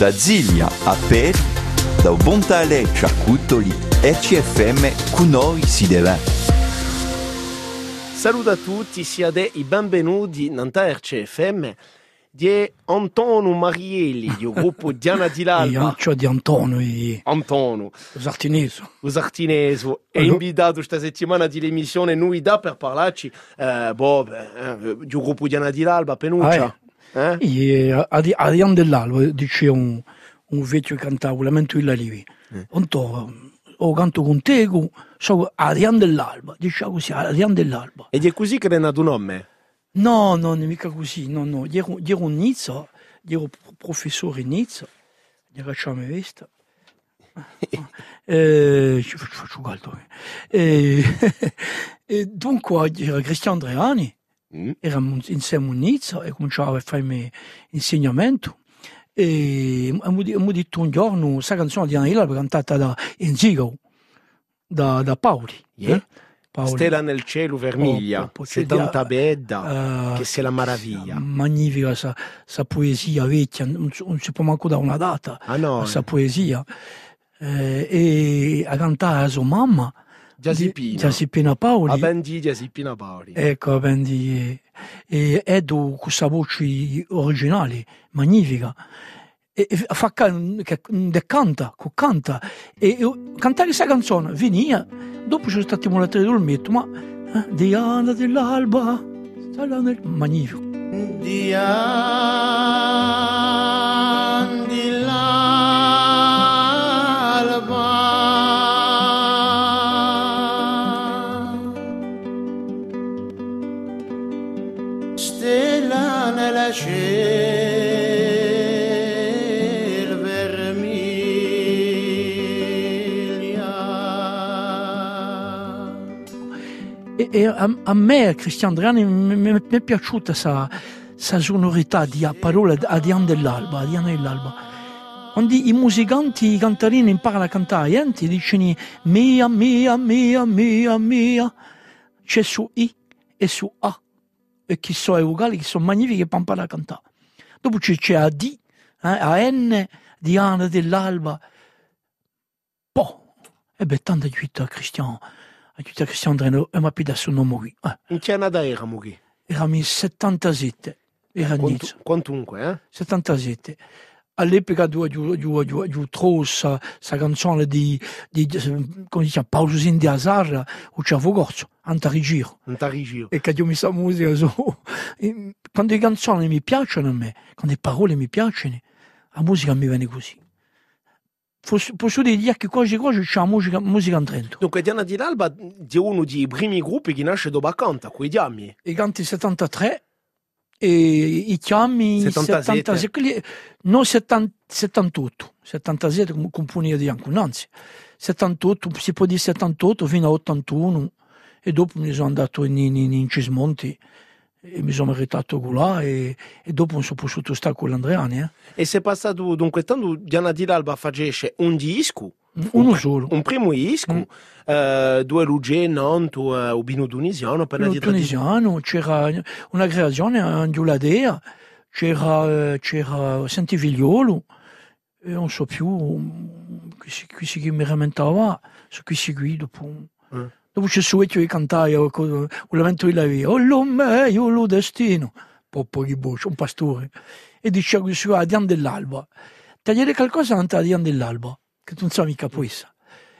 Da Ziglia a Peri, da Bontaleccia a Cutoli, RCFM con noi si deve. Saluto a tutti, siate i benvenuti in RCFM di Antonio Marielli, del gruppo Diana di Lalba. Io c'ho di Antonio, e Antonio, Sartineso. lo sartineso, è Allora? invitato questa settimana dell'emissione Nuida per parlarci eh, boh, beh, eh, del gruppo Diana di Lalba, Penuccia. Eh? Adrian dell'Alba dice un, un vecchio che cantava Lamento il Lalivi. Antonio, o canto con te, so Adrian dell'Alba, diceva così, Adrian dell'Alba. Ed è così che è nato un nome. No, no, non è mica così, no, no. Io ero, ero a Nizza, ero pro- professore a Nizza, io facciamo vista. Eh, ci faccio, caldo. eh. E, e dunque c'era Cristiano Andreani, Mm. eravamo insieme a Nizza e cominciava a mio insegnamento. E mi ha detto un giorno, questa canzone di Anna cantata da Enzigo, da, da Paoli. Yeah. eh? Paoli. Stella nel cielo vermiglia, Oh, c'è tanta bella, Eh, che sei la maraviglia. magnifica sa poesia vecchia, non, si- non si può manco dare una data Ah no, a sa poesia. Eh, e a cantare a sua mamma, Giasipina. Giuseppina Paoli. A ben di Giasipina Paoli. Ecco, quindi, e Edo con questa voce originale, magnifica. E, e fa can- che canta, che canta. E, e cantare questa canzone veniva, dopo c'è stato altro dolmetto, ma eh, Diana dell'alba, sta là nel- magnifico. Dian E, e a, a me, Cristian Andreani, mi, è piaciuta questa sonorità di a parola a Diana dell'alba, a Diana dell'alba. Quando i musicanti, i cantarini imparano a cantare, enti dicono mia, mia, mia, mia, mia. C'è su I e su A. E chi sono vocali che sono magnifiche per imparare a cantare. Dopo c'è, a D, eh, a N, Diana dell'alba. Boh, e beh, tanta aiuta Cristian, aiuta Cristian Andreani, e mi pida suo nome qui. Eh, In che annata eravamo qui? eravamo in 77, era Quantu-. Quantunque, eh? 77. All'epoca dove io, io, io, io trovo questa canzone di, di, come si chiama, Paolo Sin di Azar, o c'è Fogozzo, Antarigiro. Non t'arrigio. E che io mi sa musica su. e Quando le canzoni mi piacciono a me, quando le parole mi piacciono, la musica mi viene così. Posso, posso dire che quasi quasi c'è la musica, musica in Trento. Dunque, Diana di l'Alba è uno dei primi gruppi che nasce dopo Canta, quei diammi. i canti 73 e i chiami 77. 77, quelli- no 70 78 77 come componeva di anche anzi 78 si può dire 78 fino a 81 e dopo mi sono andato in, in, in Cismonti e mi sono meritato là e, e dopo non sono potuto stare con l'Andreani eh. E sei passato, dunque, tanto Diana di l'Alba facesse un disco, uno solo un primo disco, Mm. eh, due Luge, Nanto, eh, Ubino Tunisiano, per tradizione. tunisiano, c'era una creazione a Giuladea, c'era, c'era Sentivigliolo, e non so più chi si, chi si rammentava, su chi si qui dopo. Mm. Dopo c'è su che cantare, o co- o lamento di la via, oh lo meglio, lo destino, Poppo di Boscio, un pastore, e diceva così a Dian dell'Alba, tagliare qualcosa davanti a Dian dell'Alba, che tu non sai mica questa.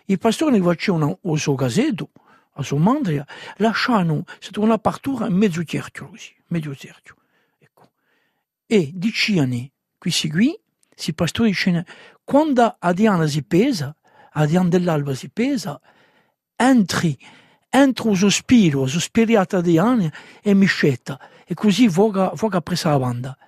Il pastore ne faceva un suo casetto, a sua mandria, lasciano, se una partura in mezzo cerchio così, mezzo cerchio. Ecco. E dicevano, qui si qui, si pastore dice, quando a Diana si pesa, a Diana dell'alba si pesa, entri, entro sospiro, sospiriata di Diana e miscetta, e così voga, voga presa la banda.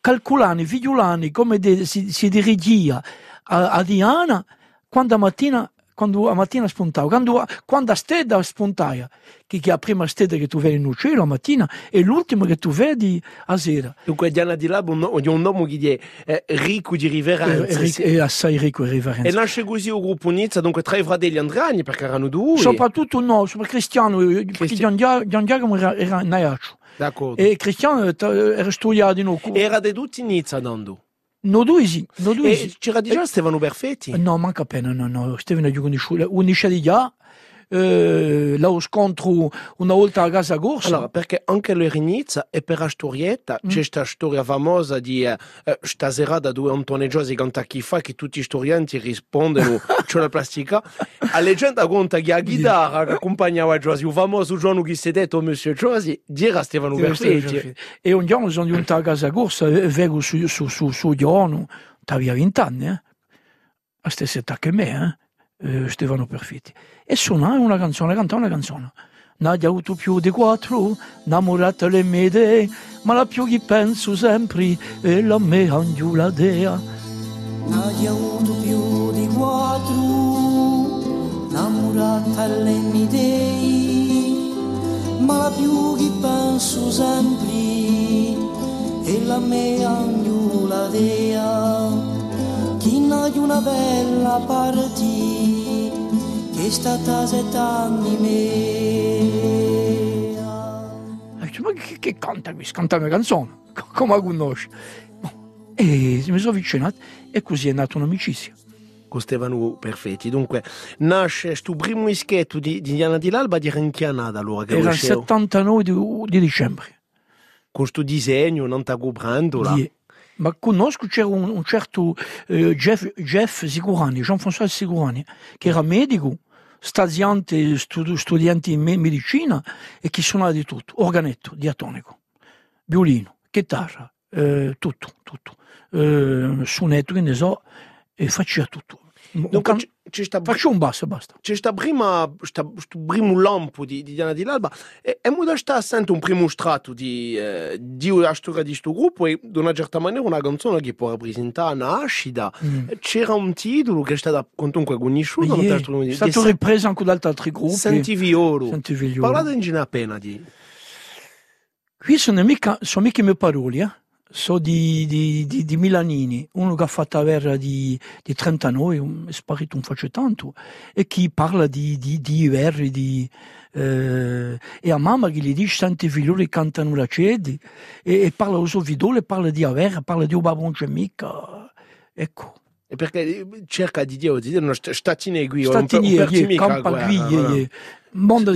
Calcolani, figliolani, come de- si, si dirigia a, a Diana, quando mattina quando a mattina spuntava, quando, quando a stella spuntava, che, che è la prima stella che tu vedi in cielo la mattina e l'ultima che tu vedi a sera. Dunque, Diana di un- è un nome che è eh, ricco di È, riverenza. è, è assai ricco e E riverenza. nasce così il gruppo Nizza, dunque tra i fratelli Andreani, perché erano due. Soprattutto no, sopra Cristiano, eh, perché Cristiano. Gian Gia- Gian Giacomo era, era naiaccio D'accordo. e Cristiano eh, era studiato in Ocu. Era di tutti Nizza, Dando. No due sì, no due E sì. c'era già Stefano Perfetti? No, manca appena, no, no. Stefano è conosciuto. Unisce di già, eh, lo scontro una volta a casa corsa. Allora, perché anche l'Erinizia e per la storietta c'è questa storia famosa di eh, eh, stasera da due antoneggiosi canta chi fa che tutti gli storianti rispondono c'è la plastica la leggenda conta che la chitarra che accompagnava Giosi il famoso giorno che si è detto Monsieur Giosi dirà Stefano Perfetti E un giorno sono giunto a casa corsa, e vedo su, su, su, su giorno, aveva vent'anni, eh? La stessa età che me, eh? eh Stefano Perfetti. E suonava una canzone, cantava una canzone. Ha avuto più di quattro, innamorata le mie idee, ma la più che penso sempre è la mia angiula dea. Ha avuto più di quattro, innamorata alle mie idee, ma la più che penso sempre è la mia angiula dea. Chi Nadia una bella partita, è stata sette anni mia. E dice, ma che, che canta questo? Canta una canzone, Co- come la conosci? E mi sono avvicinato e così è nata un'amicizia. con Stefano Perfetti dunque nasce questo primo ischetto di, di Diana di l'Alba di Ranchianada allora che Era il usceva. 79 di, di dicembre. con questo disegno non sta coprando Di- Ma conosco c'era un, un certo eh, Jeff, Jeff Sicurani, Jean-François Sicurani, che era medico, staziante, studi- studiante in me- medicina e che suonava di tutto, organetto, diatonico, violino, chitarra, eh, tutto, tutto, eh, suonetto, che ne so, e faceva tutto. Un dunque can- c'è- c'è sta Faccio un basso e basta. c'è sta prima sta, primo lampo di, di Diana di l'Alba e, e mo da sta sento un primo strato di eh, di la storia di questo gruppo e in una certa maniera una canzone che può rappresentare una nascita Mm. c'era un titolo che è stato comunque conosciuto Yeah, è di stato Sen- ripreso anche da altri gruppi. Senti Violo Senti Vigliolo. parlate in appena di Qui sono mica, sono mica i miei parole, eh? Sono di, di, di, di Milanini, uno che ha fatto la guerra di, di 39, un- è sparito un faccio tanto, e che parla di, di, di di, eh, e a mamma che gli dice senti figlioli cantano la cedi, e, e parla uso vidole, parla di guerra, parla di un babon c'è mica, ecco. E perché cerca di dire, di dire una st- statine qui, Statini, eh, campa qui, eh, eh. Mondo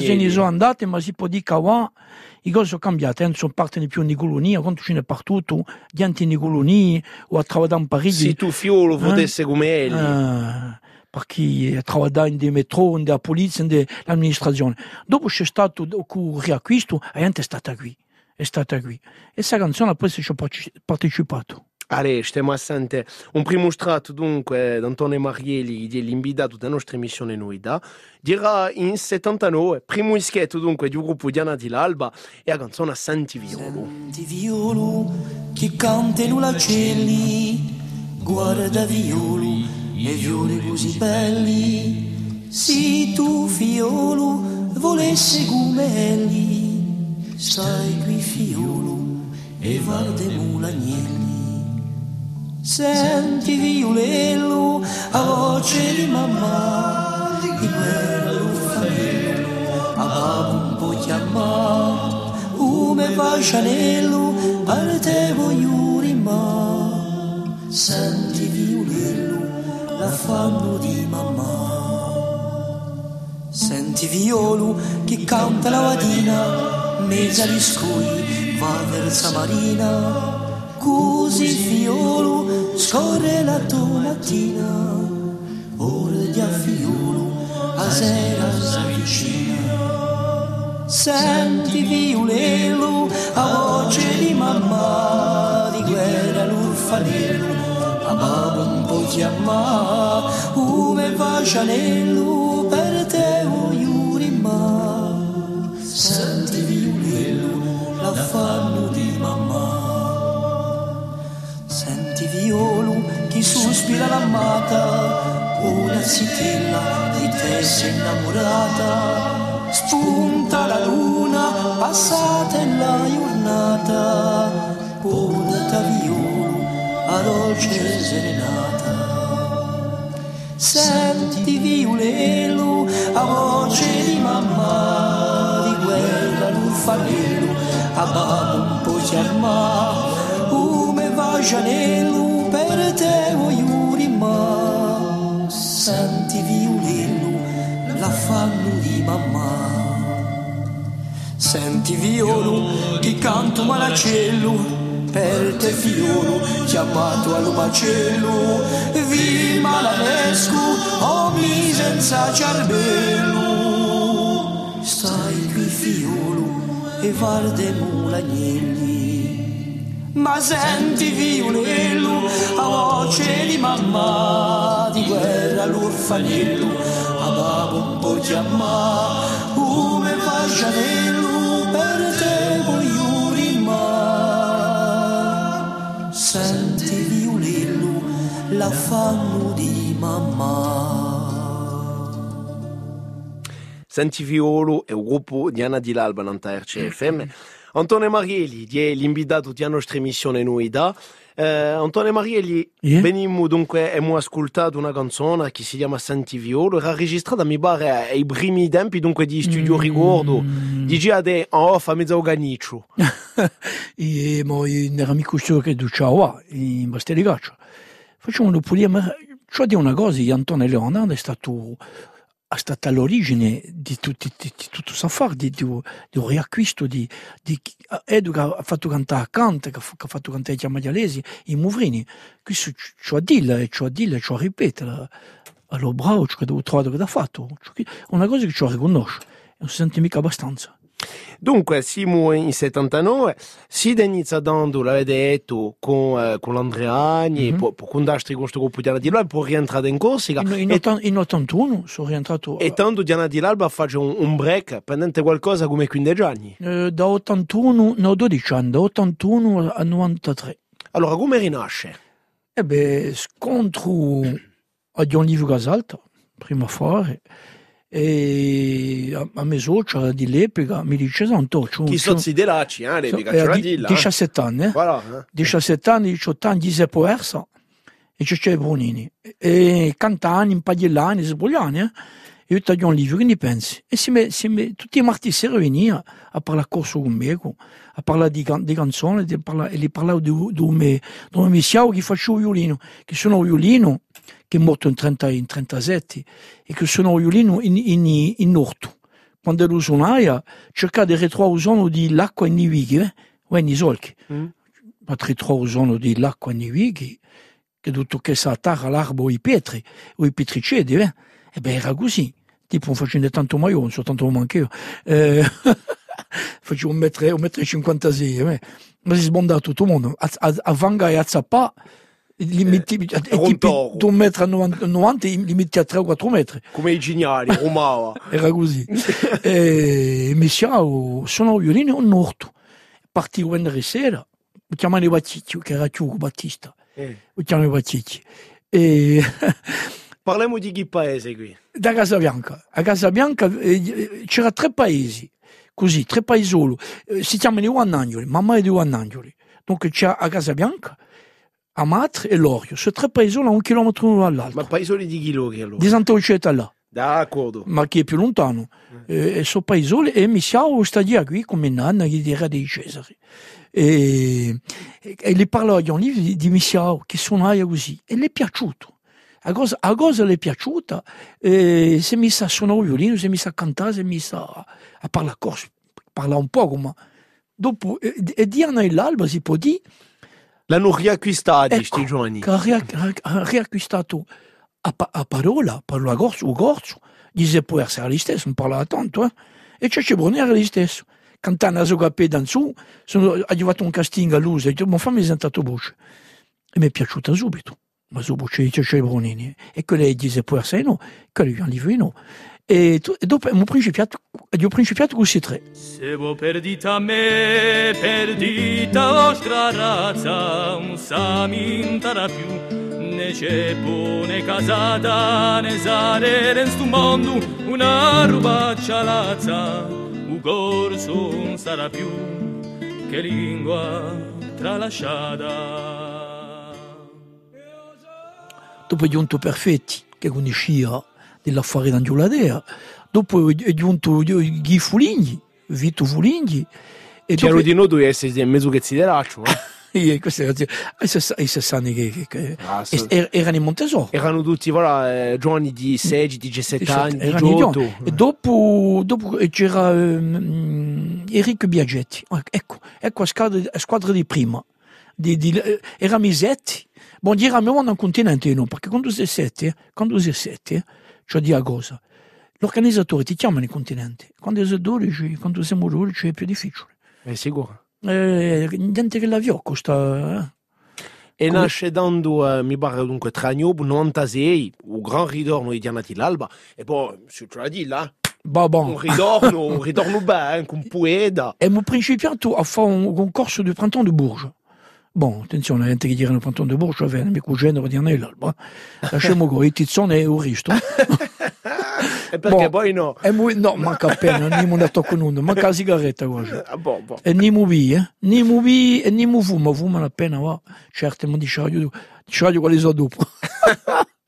se ne sono andate, ma si può dire che i cose sono cambiate, non sono parte più in colonia, quando ce n'è partuto, dianti in colonia, o a lavorare in Parigi. se tu fiolo potesse come Eh, perché ha lavorato in dei metro, in della polizia, in dell'amministrazione. Dopo c'è stato il riacquisto, e niente è stata qui, è stata qui. E questa canzone poi ci ho parteci- partecipato. Allora, stiamo a sentire un primo strato dunque d'Antonio Marielli dell'invitato della nostra emissione Noida dirà in 79 primo ischetto dunque di un gruppo Diana di l'Alba e la canzone Senti Violo Senti violo che canta cieli, guarda violo e violi così belli. Se tu fiolo volessi gumelli, stai qui fiolo e guardemo l'agnelli. Senti violello a voce di mamma, di quello fanello, a babbo un po' chiamare, come va Cianello, per te voglio rimane. Senti violello, la fanno di mamma. Senti violo che canta la mattina, mezza di scui, va verso marina. Così fiolo scorre la tua mattina, ora di a fiolo a sera s'avvicina. Senti violello a voce di mamma, di guerra l'orfanello, a babbo un po' chiamà, come va Cianello, per te voglio rimane. Sospira l'amata, una zitella di te sei innamorata. Spunta la luna, passata la giornata, porta violo a dolce serenata. Senti violello a voce di mamma, di quella l'uffanello, a babbo un po' chiamà, come va Gianello senti violello la fanno di mamma. Senti violo che canto malacello per te fiolo chiamato al macello vi malanesco mi senza ciarbello stai qui fiolo e guardemo l'agnelli ma senti violello a voce di mamma di guerra l'orfanello a babo un chiamà come va Gianello per te voglio rimane senti violello la fanno di mamma. Senti Violo e il gruppo Diana di l'Alba in RCFM. Antonio Marielli, di è l'invitato di nostra emissione noi da. Eh, Antonio Marielli, Yeah. venimmo dunque, abbiamo ascoltato una canzone che si chiama Senti Violo, era registrata mi pare ai primi tempi dunque di studio ricordo, di già de en off a mezzo organiccio. e mo era amico suo che duciava in Basteligaccio. Facciamo un pulire, ma cioè di una cosa, Antonio Leonardo è stato è stata l'origine di, tutti, di, di tutto questo affare, di, di, di un riacquisto di, di Edu che ha fatto cantare Kant, che ha, ha fatto cantare i chiamaialesi, i Muvrini. Questo ci ha dire, ci ha dire, ci ha ripetere. Allora bravo, ci ho trovato che ha fatto. Una cosa che ci riconosce, non si sente mica abbastanza. Dunque, siamo in 79, si inizia dando, l'avete detto, con, eh, con l'Andreani, Mhm. poi con Dastri, con questo gruppo Diana di l'Alba, poi rientrare in Corsica. In, in, e, ottan- in 81 sono rientrato e tanto Diana di l'Alba fa un, un break, prendente qualcosa come 15 anni. eh, da 81, no 12 anni, da 81 a 93. Allora, come rinasce? E beh, scontro a Dion Livio Gasalta, prima fare, e a, a me socia di l'epoca mi dice, Santo, c'ho Chi sono si delaci, eh, le mica ce la di, dilla. 17 anni, eh? Voilà, eh. 17 anni, 18 anni, Giuseppe Ersa e Cecce Brunini. E Cantani, Impagliellani, Sbogliani, eh? E io taglio un livro, che ne pensi? E si me, si me, tutti i martedì si riuniva a parlare corso con me, a parlare di, di canzoni, di parla- e gli parlavo di, di me, di me messiao che faccio violino, che sono un violino, che è morto in, 30, in 37, e che sono violino in, in, in orto. Quando lo suonava, cercava di ritrovare usando di l'acqua in i vighi, eh? o in i solchi. Mm. Ma ritrovare usando di l'acqua in i vighi, che tutto che sa attacca l'arbo o i pietri, o i petricedi, eh? E beh, era così. Tipo, facendo tanto maio, non so tanto manco io. Eh, facevo un metro, un metro e 56, eh? ma si sbonda tutto il mondo. A, a, a Vanga e a Zappa, li metti, e un metro a 90, 90 li metti a 3 o 4 metri. Come i geniali, Romava. Era così. e Messiao suonava il violino un orto. Partivo venerdì sera, lo chiamavano Batticchio, che era Ciuco Battista, Eh. lo chiamavano Batticchi. E Parliamo di che paese qui? da Casabianca. A Casabianca eh, c'era tre paesi, così, tre paesoli. Eh, si chiamano i Guannangioli, mamma è di Guannangioli. Dunque c'è a Casabianca, Amatre e Lorio. Sono tre paesoli a un chilometro l'uno dall'altro. Ma paesoli di Chilori allora? Di Santa Lucetta là. D'accordo. ma chi è più lontano. Eh, e sono paesoli e mi siamo stati qui come nanna che era dei Cesari. E, e, e gli parlavo di di, di Missiao che suonava così e le è piaciuto. A cosa, a cosa le è piaciuta, e si è messa a suonare il violino, si è messa a cantare, si è messa a, a parlare corso, un po', ma dopo, e, e l'alba si può dire L'hanno riacquistati Ecco, sti giovani. che ha, ria- ha riacquistato a, pa- a parola, parola a gorso, o gorso, dice può essere gli stesso, non parlava tanto, eh? e Cece Bruni era gli stesso. Cantando a Zogapè da su, sono arrivato un casting a Lusa, e ho detto, ma fammi sentire voce. E mi è piaciuta subito, voce di Cece Brunini. E che lei dice può essere no, che lui no. E, tu- e dopo abbiamo principiato, abbiamo principiato questi tre. Se vo perdita me, perdita vostra razza, un samintara più, ne ceppo, ne casata, ne sare, ne stu mondo, una rubaccia lazza, un corso non sarà più, che lingua tralasciata. dopo giunto Perfetti, che conosceva dell'affare d'Angiuladea, dopo è giunto Ghi Fuligni, Vito Fuligni, e C'ero dopo, di noi due essere in mezzo che si deraccio. Eh? E questi e se, e se sanno che, che, Ah, so- er- erano in Montesor. Erano tutti voilà, eh, giovani di 16, di 17 anni, di Erano Giotto. idioti. E dopo, dopo c'era ehm, Eric Biagetti. Ecco, ecco la squadra, la squadra di prima. Di, di, eh, era Misetti. Bon, dirammo nel continente no, perché quando sei sette, quando sei sette, cioè di cosa, l'organizzatore ti chiama nel continente. Quando sei 12, quando siamo 12 è più difficile. È sicuro. Eh, niente che l'avvio costa. Eh. E nasce dando, eh, mi pare dunque, tra Gnob, 96, un gran ritorno di Diana. E poi, là, Bah bon. un ritorno, un ritorno bene, con Pueda. E abbiamo principiato a fare un concorso di printemps de Bourges. Bon, attenzione, la gente che dice il printemps de Bourges, va mio cugino va dire nell'alba. Lasciamo con i tizzone e un risto. E perché Boh. poi no? E mu- no, manca appena, non mi tocco nulla, manca la sigaretta guarda. Ah, boh, boh. E eh? E fumano appena va. Certo, dice quali sono dopo.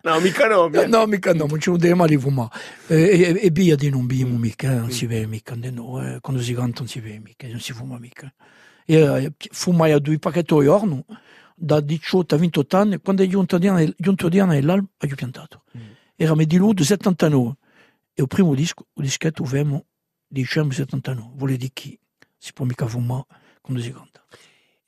No, mica no. mi- No, mica no, non ci vuole mai fumare. E, e, e via di non mica, non si vede mica, di no, eh, quando si canta non si mica, non si fuma mica. E eh, fumai a due pacchetti al giorno, da 18 a 28 anni, quando è giunto giunto Diana nell'alba, ho piantato. Era di luglio 79. E il primo disco, il dischetto avevamo dicembre 79. Vuole dire chi? Si può mica fumare quando si canta.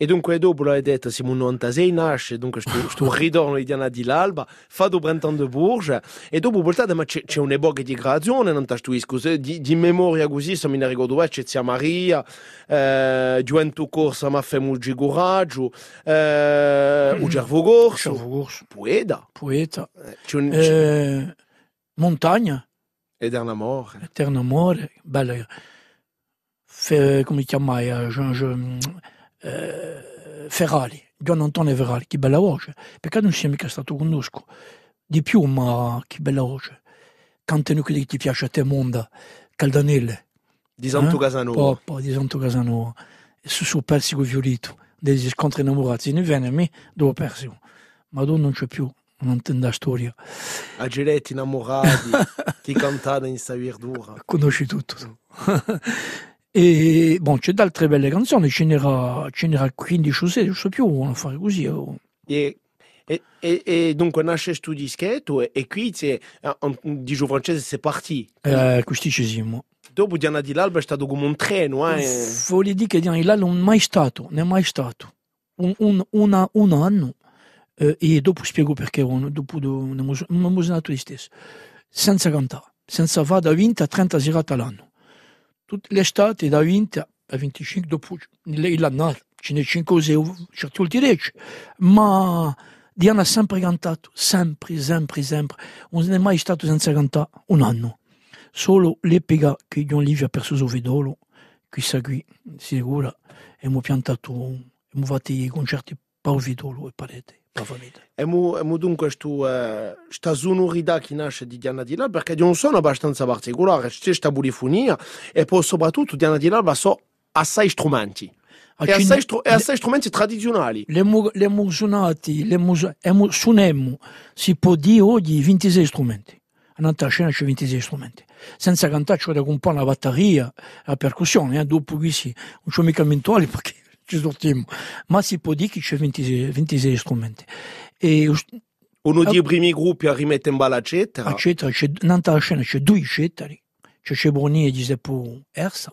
E dunque dopo l'hai detto, siamo un 96 nasce, dunque sto, sto ritorno di Diana di l'Alba, fa printemps de Bourges, e dopo voltate ma c'è, un'epoca di creazione, non ti stuisco, di, di memoria così, se mi ne ricordo, c'è Zia Maria, eh, Gioventù Corsa ma fa molto coraggio, eh, Mm. o Gervo Gorso, Cervo Corso, Pueda, poeta, eh, c'è un... eh, Montagna, Eterno amore. Eterno amore, bella. Fe, come chiamai? eh, Jean, Jean, eh, Ferrari, Gian Antonio Ferrari, che bella voce. Peccato non sia mica stato conosco. Di più, ma che bella voce. Canta che ti piace a te, Monda, Caldanelle, Di Santo Eh? Casanova. Poppa di Santo Casanova, e su suo persico violito, degli scontri innamorati. Ne viene a me, dove persico. Ma tu non c'è più, non intende la storia. A Giletti innamorati, ti cantava in sta verdura. conosci tutto. e bon, c'è altre belle canzoni, ce n'era, ce n'era 15 o 16, non so più, non fare così. oh. E, e, e, e dunque nasce sto dischetto e, e qui c'è, eh, di giù francese c'est parti. Eh, quisticesimo. Dopo Diana di l'Alba è stato come un treno, eh. Vuole dire che Diana là non è mai stato, non è mai stato. Un, un, una- un anno, eh, e dopo spiego perché, un- dopo abbiamo- nato gli stessi, senza cantare, senza fare da 20 a 30 serate all'anno. Tutte l'estate da 20 a 25, dopo l'anno, ce ne 5 o 6, certi ultimi 10, ma Diana ha sempre cantato, sempre, sempre, sempre. Non è mai stato senza cantare un anno. Solo l'epica che John Livia ha perso suo vedolo, chissà qui, sicura, e abbiamo piantato, abbiamo fatto i concerti per vedolo e parete, per famiglia. E mu, e mu dunque sto, eh, sta sonorità che nasce di Diana di l'Alba perché di un suono abbastanza particolare, c'è questa polifonia e poi soprattutto Diana di l'Alba so assai strumenti. A E assai, stru- e assai strumenti tradizionali. le mu- le le abbiamo- suonemmo, si può dire oggi 26 strumenti. A un'altra scena c'è 26 strumenti. Senza cantare c'è da comporre la batteria, la percussione, eh, dopo qui sì, non c'è mica mentoli perché sortiamo. Ma si può dire che c'è 26, 26 strumenti. E Uno Ah. dei primi gruppi a rimettere in balla, eccetera. eccetera, c'è, un'altra scena c'è due cettari, c'è Cebroni e Giuseppe Ersa,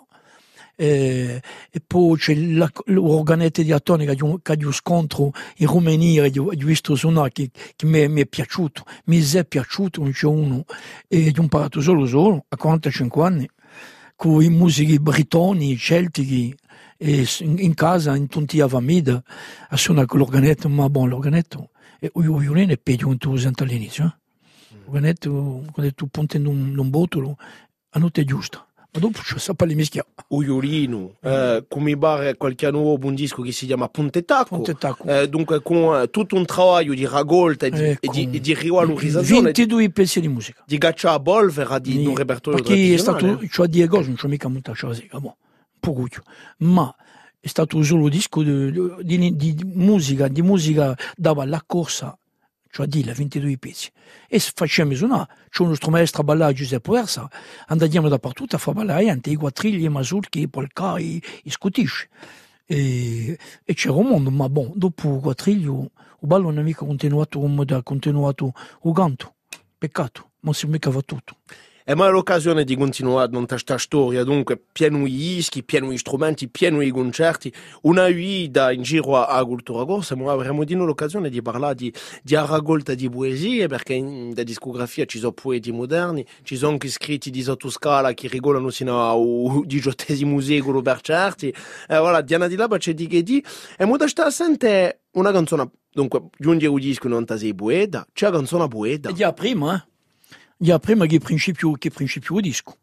eh, e poi c'è la- l'organetto di Attone che ha un- che ha un scontro in Romania, e ho ho visto suonare che, che mi, è- mi è piaciuto, mi è piaciuto, non c'è uno, e ho imparato solo solo, a 45 anni, con i musici britoni, celtici, e in, casa, in tutti a famiglia, a suonare con l'organetto, ma buon l'organetto, e violino è peggio quando tu senti all'inizio, eh? L'organetto, quando tu punti in un, in un botolo, la notte è giusta, ma dopo ci sa le mischiare. O violino, eh, come pare qualche dopo un disco che si chiama Ponte Tacco. Ponte Tacco. Eh, dunque con eh, tutto un lavoro di raccolta e di, Ecco. e di, e di rivalorizzazione 22 pezzi di musica. di Gaccia a Bolver di un repertorio perché è stato, cioè di cose non c'è mica molta cosa, boh, un po' cuccio. ma è stato solo disco di, di, di- musica, di musica dava la corsa, cioè di la 22 pezzi. E facciamo suonare, c'è uno strumento a ballare Giuseppe Versa, andiamo dappertutto a fare ballare anche i quattrilli, i masurchi, i polka, i, i scutisci. e, e c'era un mondo, ma bon, dopo quattrillo, il ballo non è mica continuato come ha continuato il canto. Peccato, ma si mica va tutto. E ma è l'occasione di continuare con questa storia, dunque pieno di dischi, pieno di strumenti, pieno di concerti, una guida in giro a, a Cultura Corsa, ma avremo di nuovo l'occasione di parlare di, di raccolta di poesie, perché da discografia ci sono poeti moderni, ci sono anche scritti di sottoscala che regolano sino al diciottesimo secolo per certi, e voilà, Diana di Laba c'è di che di, e mo da sta sente una canzone, dunque, giunge un disco non sei poeta, c'è una canzone poeta. E già prima, eh? Già prima che principio, che principio disco.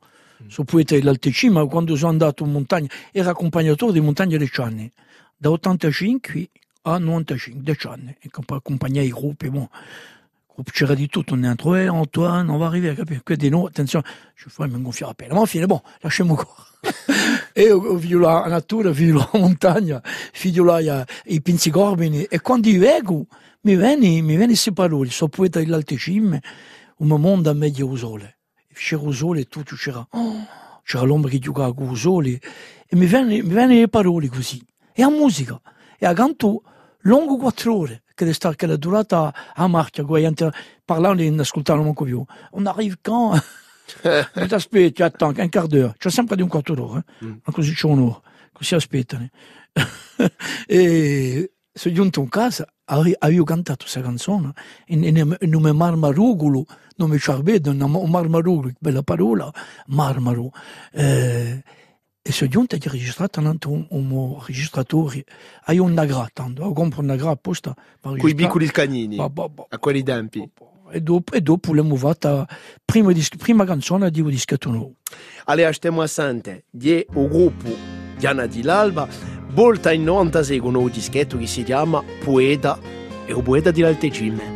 Sono poeta dell'Altecima, quando sono andato in montagna, era accompagnatore di Montagna 10 anni, da 85 a 95, 10 anni, e accompagnai i gruppi, bon. c'era di tutto dentro, eh, Antoine, on va arriver a capire, que des noms, attenzione, je mi gonfiare la pelle, ma alla fine, bon, lasciamo qua. e ho visto la natura, ho visto la montagna, vedo là i pinzigorbini, e quando io vengo, mi viene, mi viene queste parole, sono poeta dell'Altecima, un mondo a meglio il sole. C'era il sole e tutto c'era, oh, c'era l'ombra che giocava con il sole, e mi viene, mi viene le parole così. E la musica, e a canto lungo quattro ore, che è stata che la durata a marcia, parlando e non ascoltavano manco più. On arrive quand? mi aspetti, attends, un quart d'ora, c'è sempre di un quarto d'ora, eh? Mm. ma così c'è un'ora, così aspettano. e sono giunto in casa, avevo cantato questa canzone, in, in, in nome Marmarugolo, nome Ciarbedo, un Marmarugolo, bella parola, Marmaro. Eh, e sono giunto e ho registrato anche un, un registratore, hai un nagra, tanto, ho comprato un nagra apposta Con i piccoli canini, Ba, ba, ba. a quelli tempi. E dopo, e dopo l'abbiamo fatta, prima, prima canzone di un dischetto nuovo. Allez, stiamo a sente di o gruppo Diana di l'Alba, volta in 96 con un dischetto che si chiama Poeta e o Poeta di l'Altecime.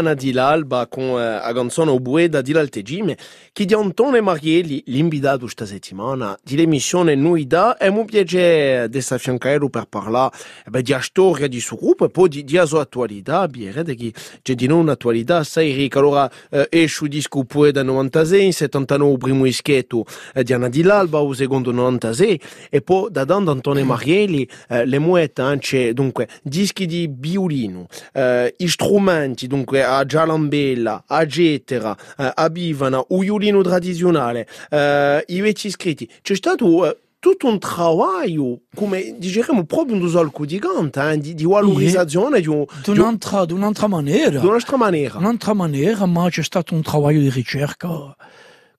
Diana di l'Alba con eh, a canzone Obueda di l'Altegime che di Antone Marielli l'invitato questa settimana di l'emissione Nuida e mi piace di affiancare per parlare eh, di storia di suo gruppo e poi di, di sua attualità direte che c'è di noi un'attualità assai ricca allora eh, esce il disco Obueda 96 79 primo ischetto eh, Diana di l'Alba o secondo 96 e poi da dando Antone Marielli eh, le muette anche dunque dischi di violino eh, strumenti, dunque a gialambella, a getera, eh, a bivana, o violino tradizionale, eh, i vecchi scritti. C'è stato eh, tutto un lavoro, come diciamo, proprio un usalco di canta, eh, di, di valorizzazione di, un, di un'altra, di un'altra maniera. Un'altra maniera. Un'altra maniera, ma c'è stato un lavoro di ricerca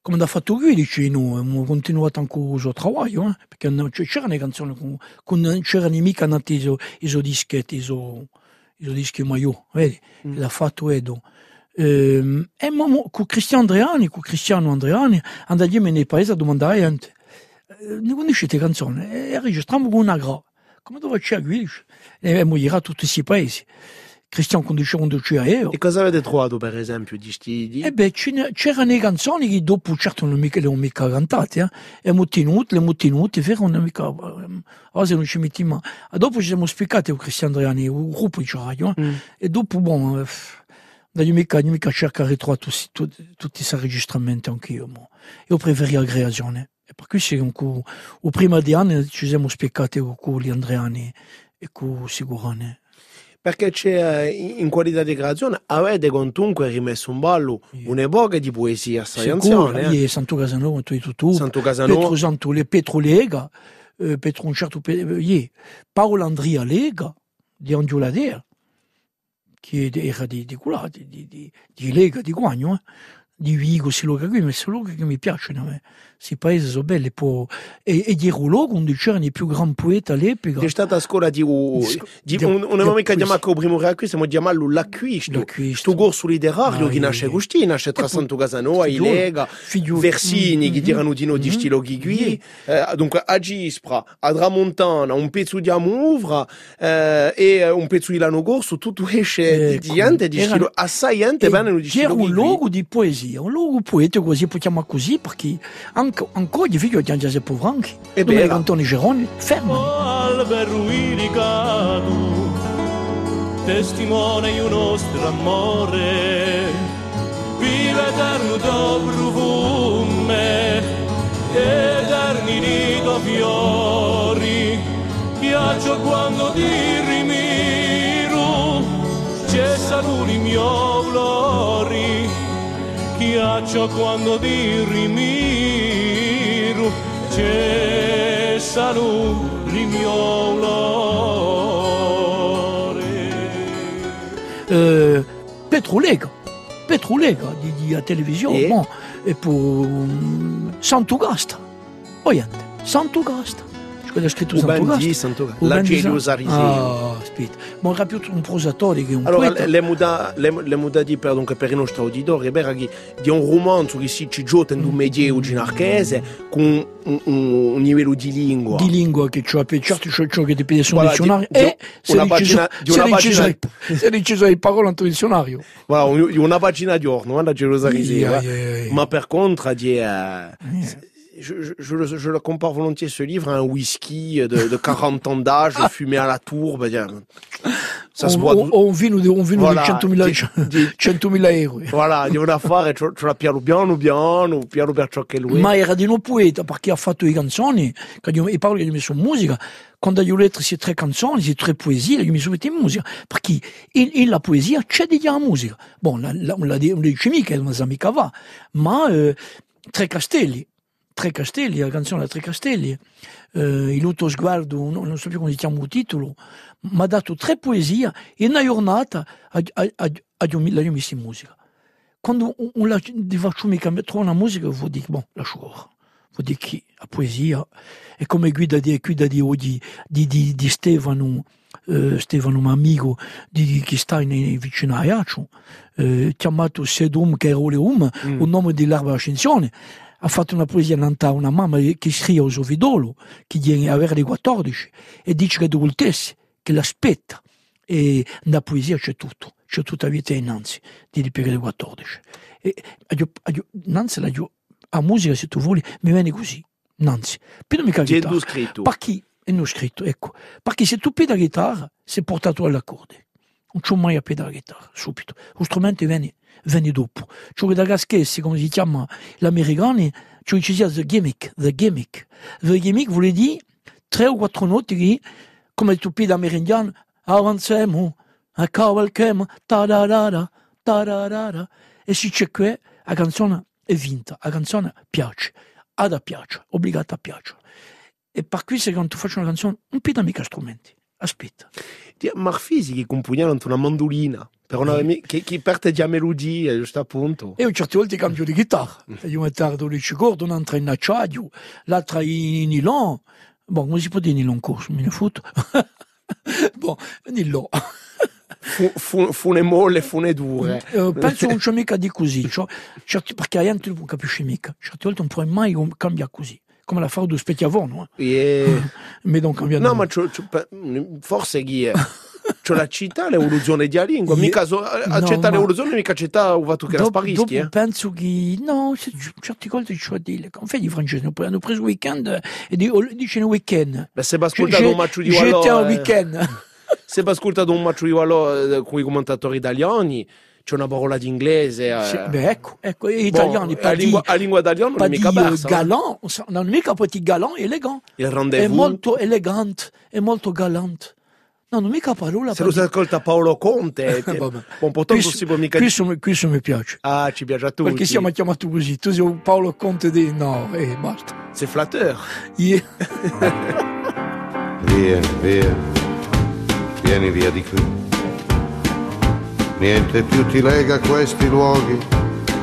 come da fatto lui dice noi abbiamo continuato anche suo lavoro eh? perché c'erano le canzoni non c'erano mica nati i suoi dischetti i dischi maillot, vedi, mm. l'ha fatto Edo. Ehm, e con Cristiano Andreani, con Cristiano Andreani, andiamo nei paesi a domandare a gente, eh, ne conoscete canzoni? E registriamo con una gra. Come dove c'è lui? E morirà tutti questi paesi. Cristian conduceva un aereo. E cosa avete trovato, per esempio, di sti... Di... Eh beh, c'erano le canzoni che dopo, certo, non mica, le ho mica cantate, eh. E abbiamo tenuto, le abbiamo tenute, vero, non mica... Oggi non ci mettiamo... E dopo ci siamo spiegati con Cristian Andriani, un gruppo di radio, eh. mm. E dopo, bon... Eh, non mica, non mica cercare trovare tutti, tutti, tutti questi registramenti anch'io, mo. Io preferisco la creazione. E per questo, o prima di anni, ci siamo spiegati con gli Andreani e con Sigurane perché c'è in qualità di creazione avete comunque rimesso un ballo yeah. un'epoca di poesia assai anziana eh? Santo Casanova tu tu Santo Casanova Petro Santule Petro Lega eh, Petro un certo yeah. Paolo Andria Lega di Angiolader che era di, di, di, di, di, di Lega di Guagno eh? di Vigo, si luogo qui, ma sono luoghi che mi piacciono a me. Questi paesi sono belli. Po... E, e di luogo dove c'erano i più grandi poeti all'epoca. C'è stata a scuola di, di, di un, mamma che chiama il primo reacquisto, stiamo chiamando l'acquisto. Questo corso letterario che nasce Agostino, nasce tra Santo Casanova, Ilega, Versini, che tirano di noi di stilo Ghigui. Dunque a Gispra, a Tramontana, un pezzo di Amouvra e un pezzo di Lano Corso, tutto esce di gente di stilo assai gente bene di stilo Ghigui. C'era un luogo di poesia poesia, un luogo poetico così possiamo così perché anche, ancora di figlio di Giuseppe Povranchi e dove Antonio Geroni ferma. Oh, testimone di un nostro amore, vive eterno tuo profume, eterni di tuoi fiori, piaccio quando ti rimiro, cessano i miei glori ghiaccio quando ti rimiro cessano il mio olore eh, Petrolega Petrolega di, di a televisione e, bon, e poi um, Sant'Ugasta Oyente Sant'Ugasta quello scritto Ubandi, Santo. Ah, aspetta. Ma più un prosatore che un allora, poeta. muda, le, le muda di per, dunque, per i nostri auditori, è vero che di un romanzo che si ci gioca in un medievo ginarchese con un, un, un, livello di lingua. Di lingua che ci ha ciò, ciò che sul voilà, dizionario di, e di una pagina, di una pagina, se deciso le parole in dizionario. Voilà, una pagina di orno, la Gerusalemme. Yeah, yeah, yeah. Ma per contro, di... Uh, yeah je, je, je, le compare volontiers ce livre à un whisky de, de 40 ans d'âge fumé à la tour. ça se boit. On vino di, un vino voilà, di 100.000 100 euro. Voilà, di una fare, ce la piano piano piano, piano per ciò che lui. Ma era di un poeta perché ha fatto le canzoni, e parlo che gli ha messo musica. Quando gli ho letto queste tre canzoni, queste tre poesie, gli ho messo in musica. Perché in, in la poesia c'è di la musica. Bon, la, la, la, la dice mica, non sa mica va. Ma eh, Tre Castelli, Tre Castelli, la canzone Tre Castelli, eh, il Lutto Sguardo, non, so più come si chiama il titolo, mi ha dato tre poesie e una giornata l'ho messa in musica. Quando un la faccio mica trovare una musica, vuol dire, bon, lascio ora. Vuol dire che la poesia è come guida di, guida di, di, di, di Stefano, eh, Stefano, un amico di, che sta in, vicino a Ajaccio, eh, chiamato Sedum Keroleum, mm. un nome dell'erba ascensione ha fatto una poesia a una mamma che scrive a Sovidolo, che viene a avere 14, e dice che è doltesse, che l'aspetta. E nella poesia c'è tutto. c'è tutta la vita innanzi, di Piero 14. E innanzi la, a musica, se tu vuoi, mi viene così, innanzi. Poi non mi C'è chitarra. scritto. Perché? E non scritto, ecco. Perché se tu pidi la chitarra, sei portato all'accorde. Non c'ho mai a piedi la chitarra, subito. Lo strumento viene, viene dopo. Che da gaschessi, come si chiama gli americani, c'ho che ci sia the gimmick, the gimmick. The gimmick vuol dire tre o quattro note che, come tu pidi americano, avanziamo, a cavalchiamo, ta da da da, ta da da da. E se c'è qui, la canzone è vinta, la canzone piace, ha da piacere, obbligata a piacere. E per questo quando faccio una canzone, non pida mica strumenti. Aspetta. Ti- Marfisi che compugnano una mandolina. Per una, che, che parte già melodia, giusto appunto. E io certe volte cambio di chitarra. Io metto la 12 corde, un'altra in acciaio, l'altra in nylon. Bon, come si può dire nylon corso? Me ne fotto. bon, nylon. Fu, fu, fune molle, fune dure. Eh, penso non c'è mica di così. Cioè, certi, perché la gente non capisce mica. Certe volte non puoi mai cambiare così. Come la fare due specchiavano. Eh. E... Ma non cambia No, ma forse chi è? C'ho la città, l'evoluzione di lingua. Io- Mica so, accetta ma- l'evoluzione, mica accetta o fatto che la Dopo, sparischi. dopo Eh. penso che no, certe cose ci vuol dire. Come fai di francese? Hanno preso- il weekend e di- dicono weekend. Beh, se ascoltato un match di Wallò, un eh, weekend. se ascoltato un match di Wallò eh, con i commentatori italiani, c'è una parola d'inglese. Eh. Beh, ecco, ecco, gli Boh, italiani, a pas di, lingua, a lingua italiana non è di mica eh, galant, non è mica un petit galant, elegant. Il È rendezvous. molto elegante, è molto galante. No, non mica parola. Se lo si ascolta Paolo Conte, te- Vabbè. un po' tanto Questo, si può mica questo, mi piace. Ah, ci piace a tutti. Perché siamo chiamati così. Tu sei un Paolo Conte di... No, eh, basta. C'est flatteur. Yeah. Vieni, via, vieni via di qui. Niente più ti lega a questi luoghi,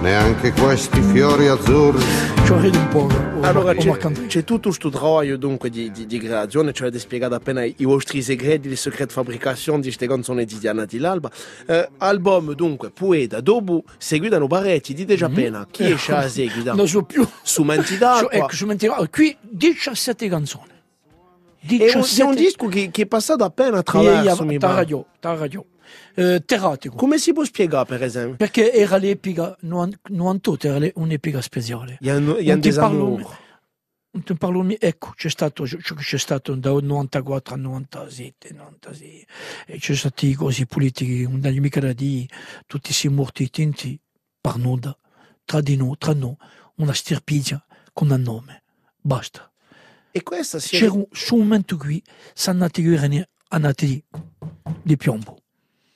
neanche questi fiori azzurri. Rido un po'. Allora c'è, tutto questo lavoro dunque di, di, di creazione, ci avete spiegato appena i vostri segreti, di fabbricazione di queste canzoni di Diana di l'Alba. Eh, album dunque, Poeta, dopo seguitano parecchi, dite già appena, chi esce a seguita? Non so più. Su ecco, su. Qui 17 canzoni. È un, 17 è un disco che, che è passato appena attraverso, mi ta radio, ta radio. Eh, terratico. Come si può spiegare, per esempio? Perché era l'epica, 98 era le- un'epica speciale. Non ti parlo-. Non te parlo ecco, c'è stato, c'è c'è stato da 94 a 97, 96, e c'è stati così politici, non hai mica da dire, tutti si morti tinti per nuda, tra di noi, tra noi, una stirpigia con un nome, basta. E questa si C'era un, su un momento qui, sono nati guerrini, a nati di, di piombo.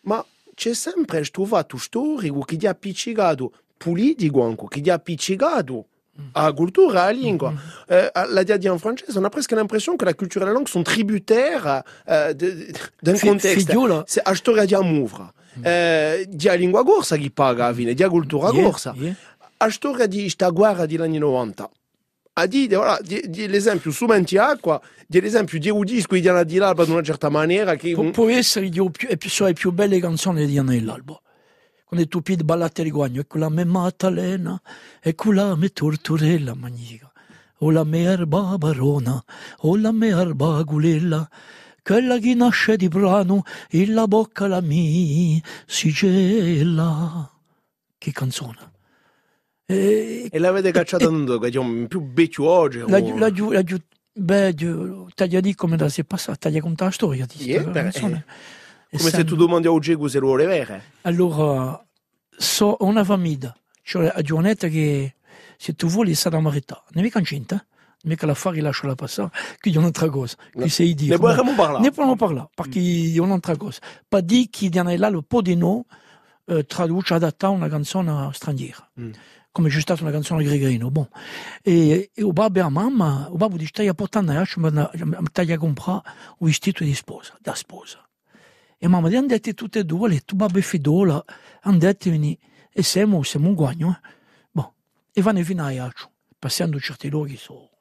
Ma c'è sempre trovato storico che ti ha appiccicato politico anche, che ti ha appiccicato alla cultura, alla lingua. Eh, la dia en francese, on a presque l'impression que la culture et la langue sont tributaires euh, de- de- d'un Fi- contexte. figliola. C'est la storia di Amouvra. Eh, di la lingua corsa che paga a fine, di la cultura Yeah, corsa. yeah. La storia di sta guerra degli anni 90. A di, voilà, l'esempio su Mentiacqua, di l'esempio di un disco di Diana di l'Alba in una certa maniera che... Pu- può essere più, più, sono le più belle canzoni di Anna dell'Alba. Quando tu pidi ballate di guagno, ecco la me Maddalena, ecco la me Tortorella, magnifica. O la me erba barona, o la me erba gulella, quella che nasce di brano, e la bocca la mi si gela. Che canzone. E, E l'avete cacciata in dove? Diciamo, più vecchio oggi. la, o- la, la, la, beh, io- taglia di come da si è passata, taglia conta la storia di Yeah, questa beh, canzone. E Come se sen- tu domandi a Ogego se lo vuole vere. Allora, so una famiglia, cioè a Giovanetta che se tu vuoi è stata maritata, non è mica incinta, mica l'affare lascia passare, qui è un'altra cosa, qui sei dire. Ne potremmo parlare. Ne possiamo parlare, perché è un'altra cosa. Pas di che è là il po' di noi eh, traduce, adatta una canzone straniera. Mm. Come c'è stata una canzone gregrino, bon. E, e o babbo e la mamma, o babbo dice, stai portando a stai a comprare un vestito di sposa, da sposa. E mamma di andate tutte e due, tu babbo e fidola, andate e siamo, siamo un guagno, eh. Bon. E vanno fino a Iaccio, passando certi luoghi, so,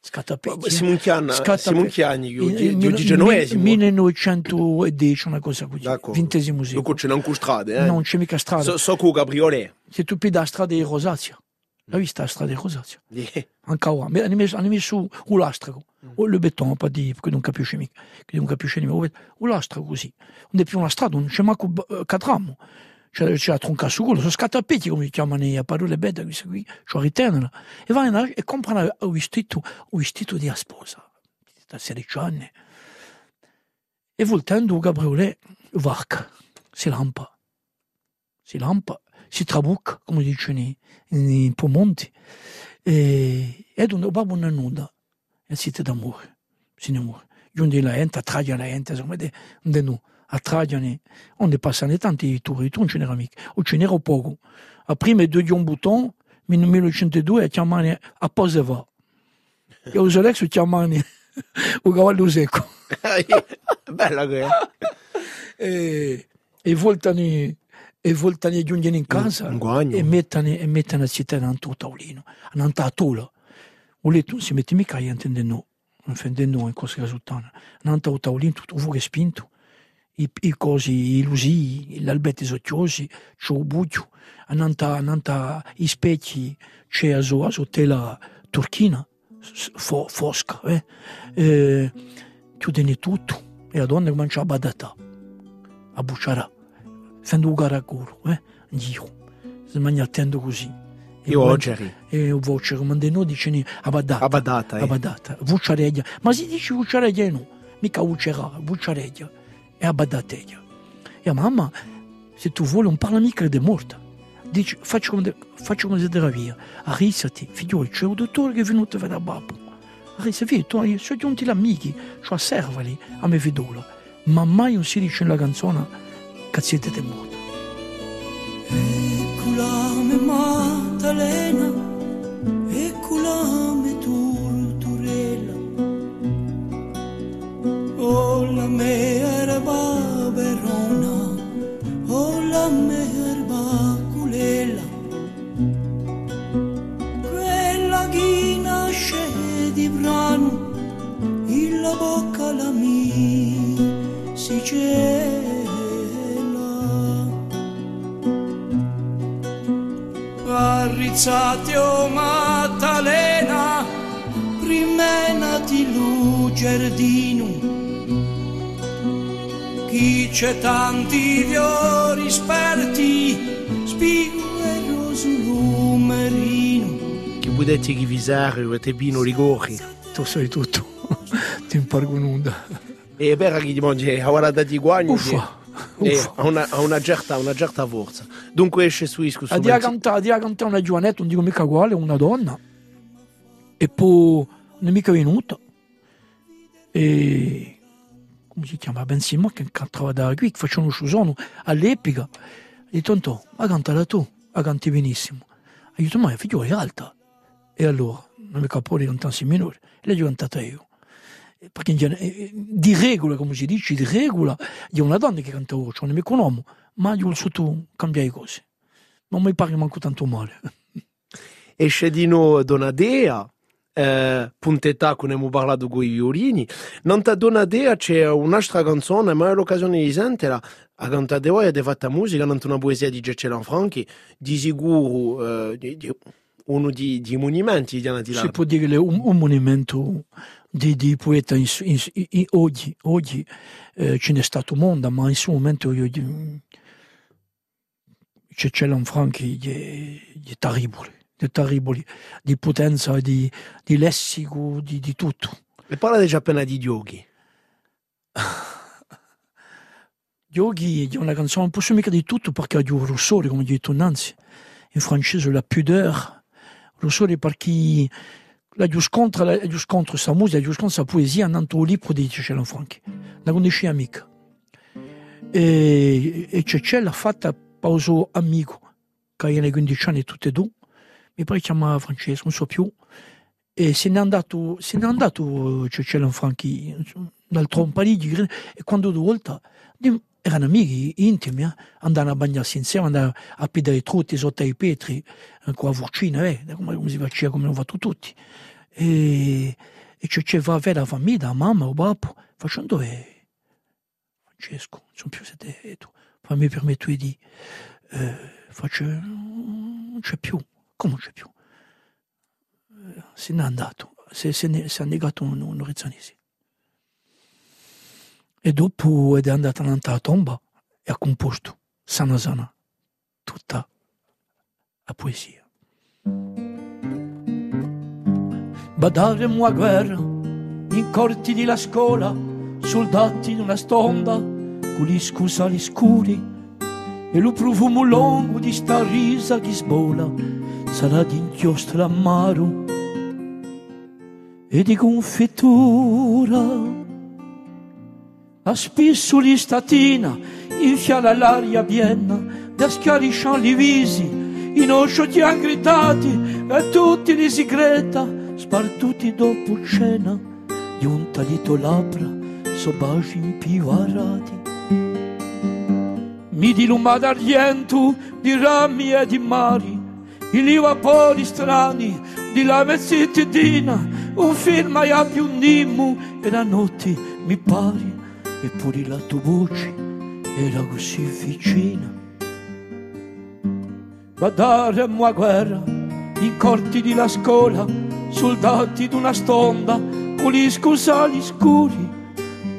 scattapetti. Siamo in chianna, Scatta- siamo in chiani, io In- di in io di mil- genovesimo. 1910, una cosa così, D'accordo. ventesimo secolo. Dopo c'è anche strade, eh? Non c'è mica strada. So, so con Gabriolet. Se tu pidi la strada di Rosatia, L'hai vista la strada di Rosazio? Yeah. Anche qua, hanno messo, hanno messo un lastrico, o il beton, per dire, perché non capisce mica, che non capisce nemmeno, un lastrico così. Non è più una strada, non c'è manco quattro c'è, la tronca su quello, sono scattapetti come si chiamano a parole belle, queste qui, e vanno e comprano un vestito, un di sposa, da 16 anni. E voltando Gabriele varca, si lampa, si lampa, si trabucca, come dicono in, in Pomonti, e, ed un babbo non nuda, e si te d'amore, si ne muore. Giunge la la gente, insomma, de, de nu, attraggiano, onde passano tanti turi, tu non ce n'era mica, o ce n'era poco. A prima due di un button, nel 1902, chiamano a Poseva. E uso l'ex chiamano o cavallo secco. Bella che e, e voltano e voltano e giungono in casa Un guagno. e mettono e mettono a città in un tavolino, in un tatola. O letto non si mette mica a intendere no, non fende no in cosa risultano. In un tavolino tutto fuori spinto. I, i cosi, i lusi, gli albetti socciosi, c'è un buccio, annanta, annanta i specchi, c'è a so, a so tela turchina, fo, fosca, eh? eh chiudene tutto e la donna comincia a badata, a bucciare, facendo un garaguro, eh? mangia attendo così. E oggi E voce, come noi dicono, a badata. a badata. A Eh. badata, vucciareggia. Ma si dice vucciareggia no, mica vuccerà, vucciareggia. E a badateggia. E a mamma, se tu vuoi, non parla mica di morta. Dici, faccio come, faccio come se della via. Arrisati, figliolo, c'è un dottore che è venuto a vedere babbo. Arrisati, via, tu hai giunti gli amici, cioè servali a me vedola. Ma mai non si dice nella canzone che siete te si cela. Arrizzati o Maddalena, primena di lu giardino. Chi c'è tanti fiori esperti, spigo e roso lumerino. Che budetti che visare, che te bino rigori. Tu sai tutto, ti impargo nuda. E per chi ti mangi, ora da di guagno. Uffa, Eh, uffa. ha una, ha una certa, una certa forza. Dunque esce su isco A dia cantare, a dia cantare una giovanetta, non dico mica uguale, una donna. E poi non è mica venuta. E come si chiama? Ben Simon che cantava da qui, che faceva uno sciusono all'epica. Ha detto, Anto, ma cantala tu, ma canti benissimo. Ha detto, ma figlio è alta. E allora, non mi capo di cantare in minore. E l'ho cantata io. Perché genere- di regola, come si dice, di regola, è una donna che canta voce, non è mica un uomo, ma io sotto cambiare cose. Non mi pare manco tanto male. esce di no Donadea, eh, puntetta con abbiamo parlato con i violini. Non ta Donadea c'è un'altra canzone, ma è l'occasione di sentirla. A cantare di voi è fatta musica, non una poesia di Gecelan Franchi, di sicuro eh, di, di, uno di, di monumenti di Anna Si può dire che è un, un monumento di, di poeta in, in, in- oggi, oggi eh, ce n'è stato mondo, ma in suo momento io, c'è Celan Franchi di, di terribile, di terribile, di potenza, di, di lessico, di, di tutto. E parla già appena di Yogi. Yogi è una canzone, non posso mica di tutto perché ha di rossore, come ho detto innanzi. In francese la pudeur, rossore perché la gius contro, la gius contro sa musica, la gius contro sa poesia, andando un libro di Celan Franchi. La conosci amica. E, e Cecè l'ha fatta pauso amico, che ha 15 anni tutte e due, mi pare chiama Francesco, non so più. E se n'è andato, se n'è andato Cecè Franchi dal Tromparigi e quando due volte di- erano amici intimi, eh? andavano a bagnarsi insieme, andavano a pedare trutti sotto ai petri, con la vocina, eh? come, come si faceva, come hanno fatto tutti. E, e Cecè va a la famiglia, la mamma, il babbo, facendo dove Francesco, non so più se te fammi permettere di, eh, faccio, non c'è più, come non c'è più? se n'è andato, si è negato un, un Rezzanesi. E dopo ed è andato nella tomba e ha composto sana sana tutta la poesia. Badaremo a guerra in corti di la scuola, soldati in una stonda, con gli scusali scuri, e lo profumo lungo di sta risa che sbola, sarà di inchiostro amaro e di confettura. A spissoli statina, infiala l'aria bienna, da schiariscian li visi, in oscioti aggritati, e tutti li segreta, spartuti dopo cena, di un taglito labbra, sobagi impivarati. Mi diluma d'argento, di rami e di mari, i vapori strani, di lave zittidina, un film a più nimmo, e la notte mi pari, eppure la tua voce era così vicina. Badaremo a guerra, in corti di la scuola, soldati d'una stonda, con gli scusali scuri,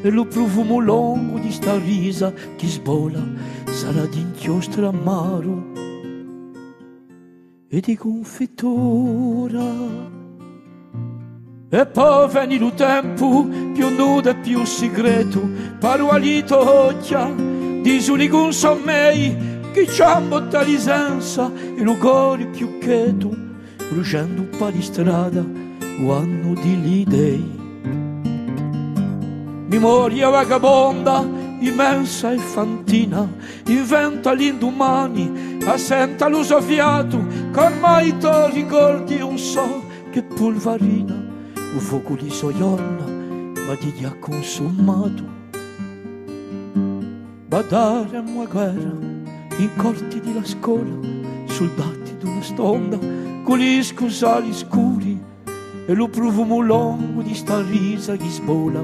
e lo profumo lungo di sta risa che sbola, sarà di inchiostro amaro e di confettura. E poi veni il tempo più nudo e più segreto, parualito occhia, di sunigun sommei, che ciambotta di senza e lugori più cheto, bruciando un po' di strada, o anno di lidei. Memoria vagabonda, immensa e fantina, inventa l'indomani, assenta l'uso fiato, con mai to ricordi un so che polvarina, un fuoco di soionna, ma di ha consumato. Badaremo a guerra, in corti di la scuola, soldati d'una stonda, con gli scusali scuri, e lo profumo lungo di sta risa che sbola,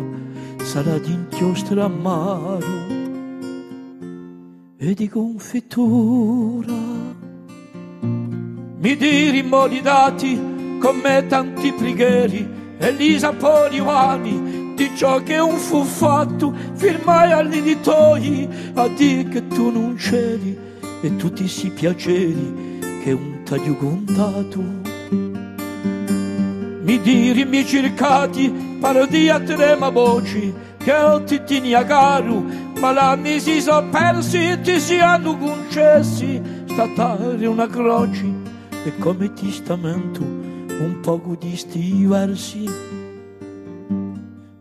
sarà di inchiostro amaro e di confettura. Mi diri modi dati con me tanti preghieri e lì sapori umani di ciò che un fu fatto firmai agli editori a dire che tu non c'eri e tutti si piaceri che un taglio contato mi diri mi cercati parodia trema voci che ho ti tini a caro ma l'anni si sono persi e ti si hanno concessi statare una croce e come testamento un poco di sti versi.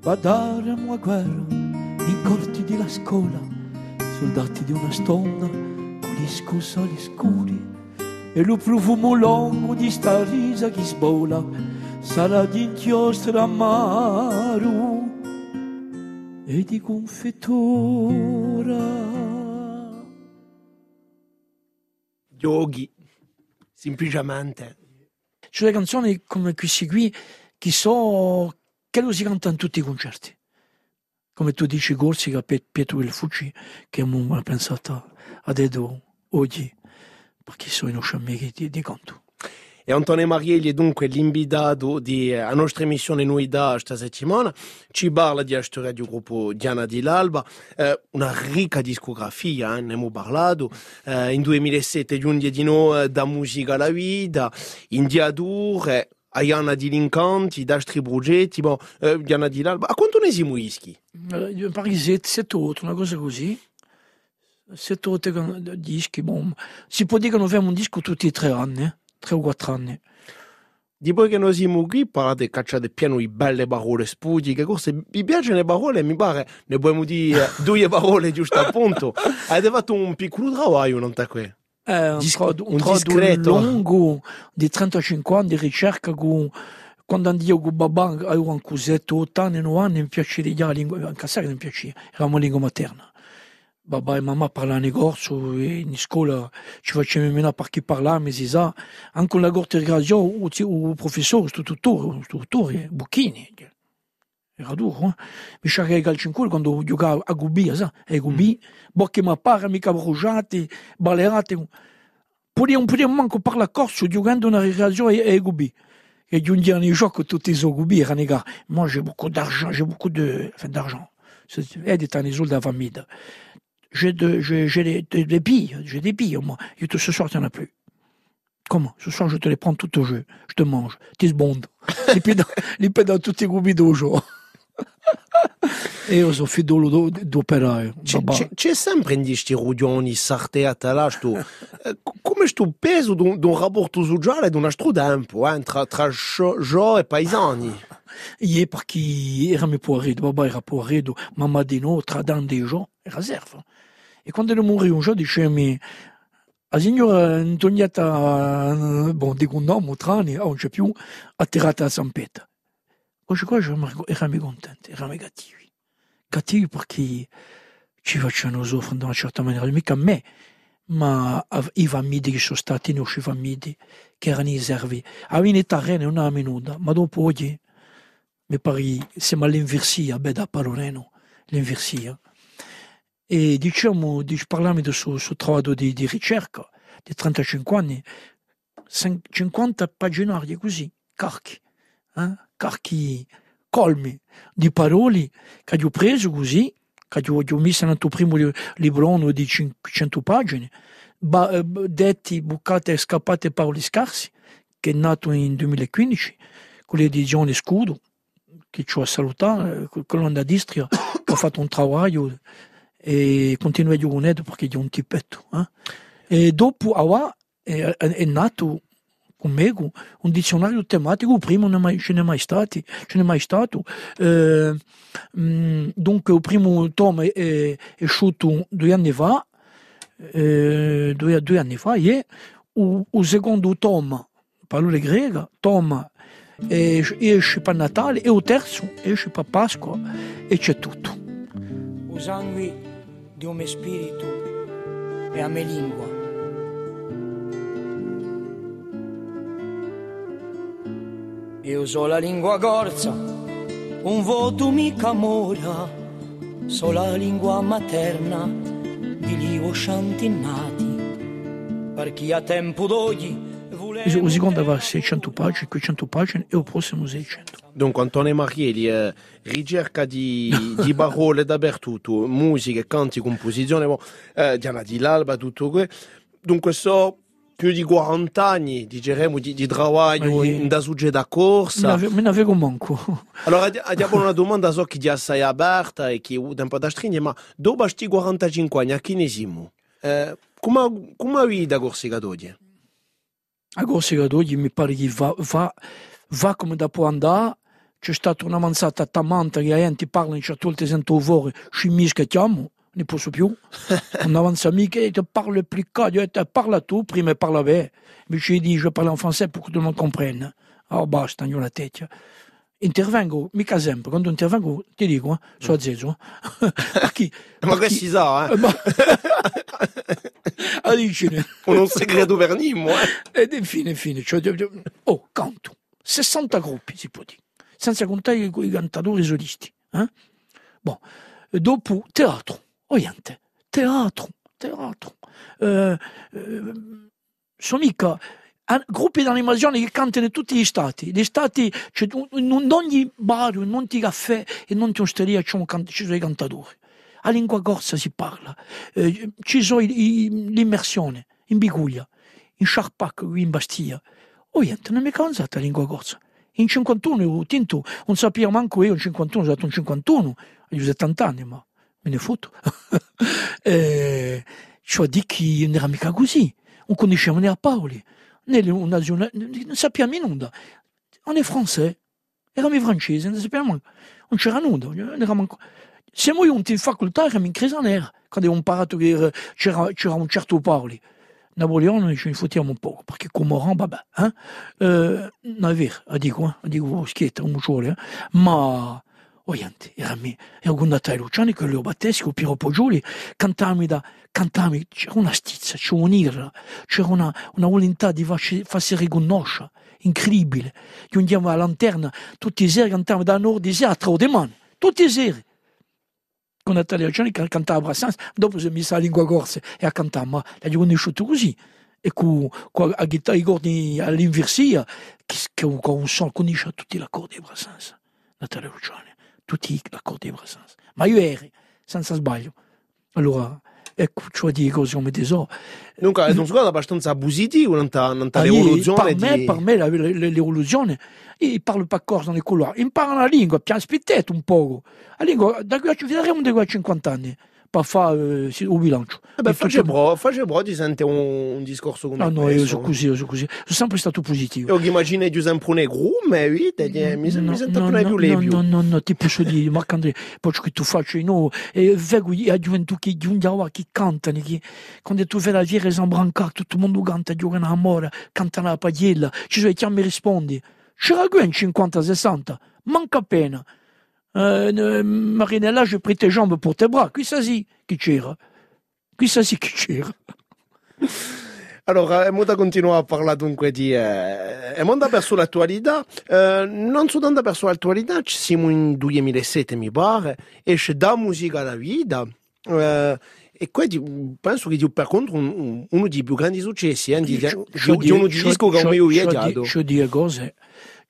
Badaremo a guerra in corti di la scuola soldati di una stonda con gli scusali scuri e lo profumo lungo di sta risa che sbola sarà di inchiostro amaro e di confettura. Yogi, semplicemente. C'è le canzoni come questi qui che so che lo si canta in tutti i concerti. Come tu dici Corsica, Pietro il Fucci, che ha pensato a dedo oggi, perché sono i nostri amici di, di canto. E Antonio Marielli è dunque l'invitato di eh, nostra emissione Noi da questa settimana. Ci parla di storia del gruppo Diana di l'Alba, eh, una ricca discografia, eh, ne abbiamo parlato. Eh, in 2007 giunge di noi da Musica alla Vita, in Diadure, Ayana di Lincanti, da altri progetti, bon, eh, Diana di l'Alba. A quanto ne siamo ischi? Eh, pare 7 8, una cosa così. 7 8 dischi, bon. Si può dire che noi facciamo un disco tutti e tre anni. Tre o quattro anni. Dopo che noi siamo qui, parlate cacciate pieno di belle parole spudiche, forse mi piacciono le parole, mi pare, ne possiamo dire due parole giusto appunto. Avete fatto un piccolo lavoro, non te qui? Eh, un, Dis- trad- un, un discreto lungo di 35 anni di ricerca con quando andiamo con babà avevo un cosetto 8 anni 9 anni mi piaceva di la lingua anche a mi piaceva eravamo lingua materna babà e mamma parlavano corso e in scuola ci facevano menare per chi parlava, ma si sa, anche la corte di radio, il professore, sto tutore, sto tutore, Bucchini, era duro, eh? mi sciacquai il calcio in culo quando giocavo a Gubì, sa, a Gubì, mm. bocche ma pare, mica bruciate, ballerate, potevo, potevo manco parlare corso giocando una radio a Gubì, Et un dia nei gioco tutti i zogubi, renega, moi j'ai beaucoup d'argent, j'ai beaucoup de, enfin d'argent. C'est des temps les de la famille. J'ai de, j'ai, j'ai des, des, des billes, j'ai des billes, moi. Et tout ce soir, il n'y en a plus. Comment? Ce soir, je te les prends tout au jeu. Je te mange. Tis bond. li peda, li peda tutti i gubi dojo. e io sono fidolo do, d'operaio. C'è, Babà. c'è- c'è sempre in questi rudioni sarteati là, sto, eh, come sto peso d'un d'un rapporto sociale di una tempo, eh, tra, tra gio gio e paesani. Ie perché era mio poveredo, babà era poveredo, mamma di no, tradando dei giorni, era servo. E quando morì un giorno diceva la signora Antonietta, bon, dico un nome, trani, non c'è più, atterrata a San Pietro. Oggi qua eravamo contenti, eravamo cattivi. Cattivi perché ci facevano soffrire in una certa maniera, mica a me, ma i famigli che sono stati nei nostri famigli, che erano i servi. Avevano i terreni una minuta, ma dopo oggi mi pare siamo all'inversia, beh da Paloreno, l'inversia. E diciamo, dic- parliamo suo, suo lavoro di, di ricerca, di 35 anni, cin- 50 paginari così, carchi, eh? carchi colmi di parole che ho preso così, che ho, ho messo nel tuo primo li- librone di 500 pagine, ba- eh, detti, bucate e scappate parole scarse, che è nato in 2015, con l'edizione Scudo, che ci ha salutato, eh, quello d'Istria, che ha fatto un lavoro e continua a giocare perché è un tipetto. Eh? E dopo Awa è, è, nato con me un dizionario tematico, prima non è mai, ce n'è mai stato, ce n'è mai stato. Eh, mm, dunque il primo tomo è, è, uscito due anni eh, due, anni fa, e il, secondo per Natale e il terzo Pasqua e c'è tutto. Di mio spirito e a me lingua. Io so la lingua corsa, un voto mica mora, so la lingua materna di livo sciantinnati, per chi ha tempo d'oggi Il secondo aveva 600 pagine, 500 pagine e il prossimo 600. Dunque Antonio Marieli, eh, ricerca di, di parole dappertutto, musica, canti, composizione, boh, eh, Diana di l'Alba, tutto questo. Dunque so più di 40 anni, diremo, di, di lavoro Ma in da sugge da corsa. me n'avevo manco. Allora abbiamo una domanda so che di assai aperta e che un po' da stringere, ma dopo questi 45 anni, a chi ne siamo? Eh, come, come vivi da Corsica d'oggi? A Corsica d'oggi mi pare che va, va, va come da può andare. C'è stata una mansata tamanta che la gente parla in certe sento fuori, ci mischiamo, ne posso più. Un avanza mica e te parle più calmo, e te parla tu, prima e parla bene. Invece di je parle en français pour que tout le monde comprenne. Ah basta, non la teccia. Intervengo, mica sempre, quando intervengo ti dico, eh, so azzeso. Perché? Ma che si sa, eh? Ma... a dicene. Un non segreto per nimo, eh? Ed infine, infine, cioè, oh, canto, 60 gruppi si può dire, senza contare i, i cantatori solisti. Eh? Bon. E dopo teatro, oriente, teatro, teatro. Eh, eh, sono mica gruppi di animazione che cantano in tutti gli stati. Gli stati, cioè, in ogni bar, in ogni caffè, in ogni osteria un can- ci sono i cantatori. A lingua corsa si parla, eh, ci sono l'immersione in Biguglia, in Sharpak, in Bastiglia. Oriente, non mi è cansata la lingua corsa. In 51 ero tinto, non sapevo manco io in 51, sono stato in 51, io ho 70 anni, ma me ne fotto. eh, cioè di che non era mica così, non conoscevamo né a Paoli, né le- una zona, non sappiamo nulla. On è francese, eravamo francesi, non sappiamo, non c'era nulla, non eravamo siamo venuti in facoltà, eravamo in Cresanera, quando abbiamo imparato che era- c'era, c'era un certo. Napoleone ci fottiamo un po', perché Comoran, vabbè, eh? eh, non è vero, a dico, eh? a dico schietta, un mucciole, eh? ma oriente, era me, era con Natalia Luciani, che lo battesco, Piero da, cantami, c'era una stizza, c'era un'ira, c'era una, una volontà di farsi, riconoscere, incredibile. Io andiamo alla lanterna, tutti i seri cantavamo da nord di a tre di mano, tutti i seri. Con Natalia che cantava Brassens, dopo si è messa la lingua corsa e a cantare, ma l'ha riconosciuto così. e con, con a chitarra i cordi all'inversia che, che con un suono conosce tutti gli accordi di Brassens Natalia Luciani tutti gli accordi di Brassens ma io ero senza sbaglio allora ecco cioè di cose come te so Dunque, è un squadra abbastanza positivo non Ah, l'evoluzione per me, di... per me l'evoluzione. Io parlo pas corso nei couloir impara la lingua pian spittetto un po' la lingua da qui a ci vedremo da qui a 50 anni fare eh, un bilancio Eh beh, Di face tutto- bro, face bro ti sente un, un discorso come no no io questo. sono così io così sono sempre stato positivo Io immagino di sempre un negro, ma oui, te, te, mi, mi sento no, più no, no, lebio. no, no, no, ti posso dire, Marco Andrea, poi che tu facci, no, e vedo gioventù che giungiava che cantano, che quando tu vedi la via tutto il mondo canta, giocano a mora, cantano la pagliella, ci sono rispondi, c'era qui in 50-60, manca appena. Euh, ne- Marinella, je pris tes jambes pour tes bras, qui si, chi c'era? Qui si, chi c'era? Allora, è da continuare a parlare dunque di... Eh, è da verso l'attualità. Eh, non soltanto verso l'attualità, ci siamo in 2007, mi pare, esce da musica alla vita. Eh, e quindi penso che per contro un- un- uno dei più grandi successi eh, di, di, di, di uno disco che ho mai viaggiato. Io dico cose,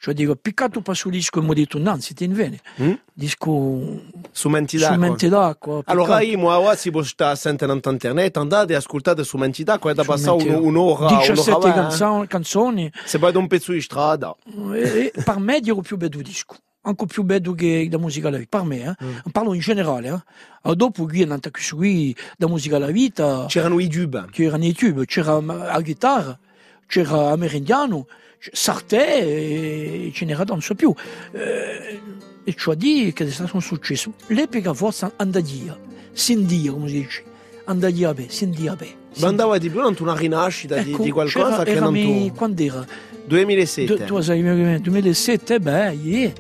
cioè dico, piccato pas sul disco e mi detto, nanzi, ti invene, Mm? disco Su Menti su d'acqua. mente d'acqua. Allora, io, ora si può stare sentendo in internet, andate e ascoltate su Menti d'acqua, è da passare un'ora, 17 un'ora canzoni, canzoni Se vai da un pezzo di strada. e, e per me dico più bello disco. Anche più bello che la musica alla vita, per me, eh. Mm. parlo in generale. Eh. Dopo qui, nella qui, la musica alla vita, C'erano i dub. c'erano i tube, c'era la chitarra, c'era Amerindiano, Sartè e ce n'era non so più. E cioè di che è stato un successo. L'epica forza andagia, sindia, come si dice, andagia beh, sindia beh. Ma andava di più non una rinascita di, di qualcosa che non tu. quando era? 2007. Du- tu sai, nel 2007, beh, yeah,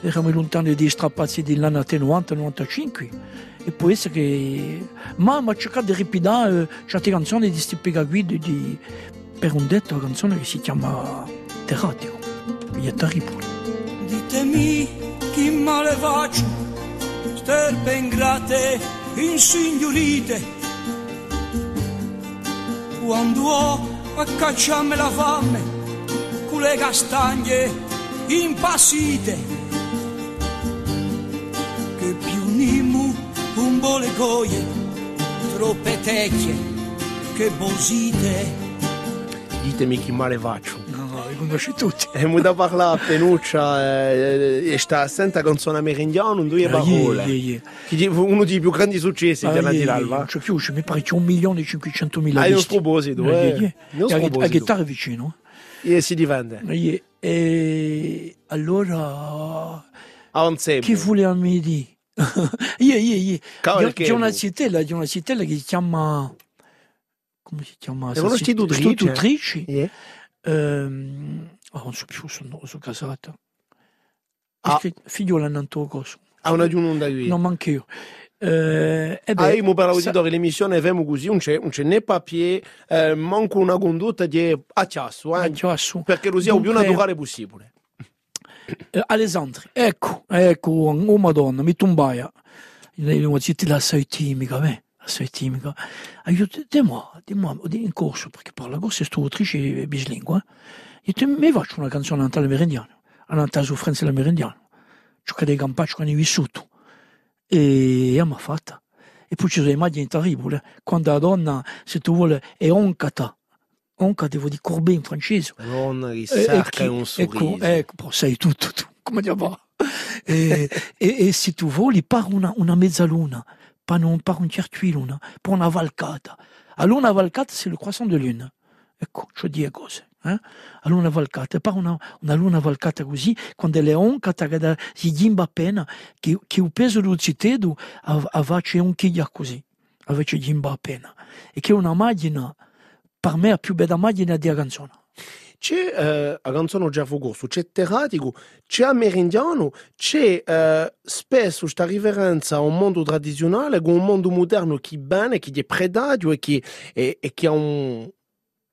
eravamo lontani di strappazzi degli anni 90-95. E può essere che... Ma ho cercato di ripidare eh, certe canzoni di questi pegaguidi di... per un detto canzone che si chiama Terratio. Che è terribile. Ditemi chi male faccio, sterpe ingrate, insignorite. Quando ho a cacciarmi la fame, con le castagne impassite. Che più nimu un bole goie, troppe tecchie, che bosite. Ditemi chi male faccio. No, no, li conosci tutti. E mi da parlare a Penuccia eh, e sta senta canzone americana in due Ah, yeah, parole. yeah, yeah. Che di- uno dei più grandi successi Ah, della yeah, di yeah. Non più, c'è- mi pare c'è un milione e 500 mila Hai un visti. sproposito, Yeah, eh. yeah, yeah. Non E sproposito. la chitarra vicino. E si divende. E, e allora, A un che volevamo dire? yeah, yeah, yeah. C'è- che una cittella, c'è una cittella che si chiama... Come si chiama? Citt- istitutrice. istitutrice. Yeah. Ehm, oh, non so più, sono, sono casata. Ah. Ah. Figliola in Antocoso. A una di un da qui. Non manco io. Eh, e beh, Ah, io mi per sa- l'uditore l'emissione avevamo così, non c'è, non c'è né papier, eh, manco una condotta di acciasso, eh, Ah, su. perché lo il più naturale possibile. Eh, Alessandri, ecco, ecco, oh madonna, mi tombaia. Lei mi dice, la sei timica, me, la sei timica. Aiuto, dis-moi, dis-moi, in corso, perché parla corso è studiatrice e bislingua. Io ti mi faccio una canzone a Natale meridiano, a Natale sofferenza del meridiano. Ciò che dei campacci che hanno vissuto. E mi ha fatta. E poi ci sono immagini terribili, quando la donna, se tu vuole, è oncata. Oncata, vuol dire corbé in francese. Donna che E- e chi- un ecco, sorriso. ecco, poi sai tutto tu, come ti va? e, e, e se tu vuoi, per una, una mezzaluna, per un, per un certuiluna, per una valcata. Allora una valcata, c'est le croissant de lune. Ecco, cioè dire cose. Eh? Allora una valcata, per una, una luna valcata così, quando le oncata, che si gimba appena, che, che il peso del citedo avvace un chiglia così, avvace gimba appena. E che è una macchina, per me, la più bella macchina di canzone. C'è eh, la canzone già fu corso, c'è terratico, c'è amerindiano, c'è eh, spesso questa riverenza a un mondo tradizionale con un mondo moderno che bene, che è predato e che, e, e che ha un,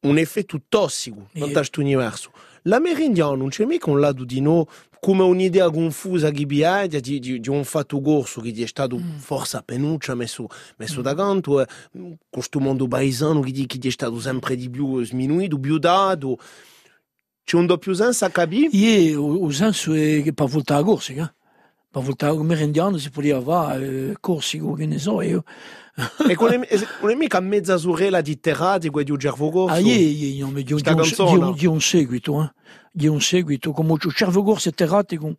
un effetto tossico in questo universo. L'amerindiano non c'è mica un lato di no come un'idea confusa che biaia di, di, di un fatto corso che è stato Mm. forse penuccia messo, messo da canto e questo mondo paesano che, che è stato sempre di più sminuito, più dato c'è un doppio senso a capire Ie, o, senso è che per voltare a corsi, eh? Per voltare come rendiano si poteva fare eh, corsi, che ne so io. e con le, non è mica mezza sorella di terrati di corso Ah, ie, ie, no, di, un- di, un, di, un, seguito, eh? Di seguito, come terrati con...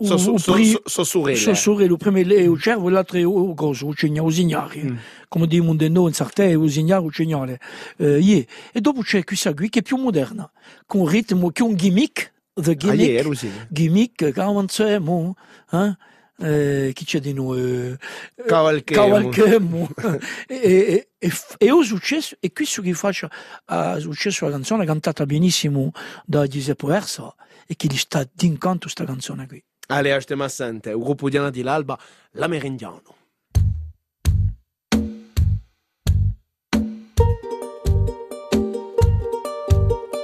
so, so, o so, pri- so, so sorelle So sorelle, il primo è il cervo e cigna, signare. Mm. Come dicono di noi in Sartè, signare. Eh. E dopo c'è questa qui che è più moderna, con un ritmo, che è un gimmick, the ah, gimmick, yeah, lo sì. gimmick, che avanziamo, eh? Eh, chi c'è di noi? Eh, e, e, e, e è successo, e questo che faccia ha successo la canzone cantata benissimo da Giuseppe Versa e che gli sta d'incanto sta canzone qui. Ale, stiamo a sente, il gruppo di Anna di l'Alba, l'amerindiano.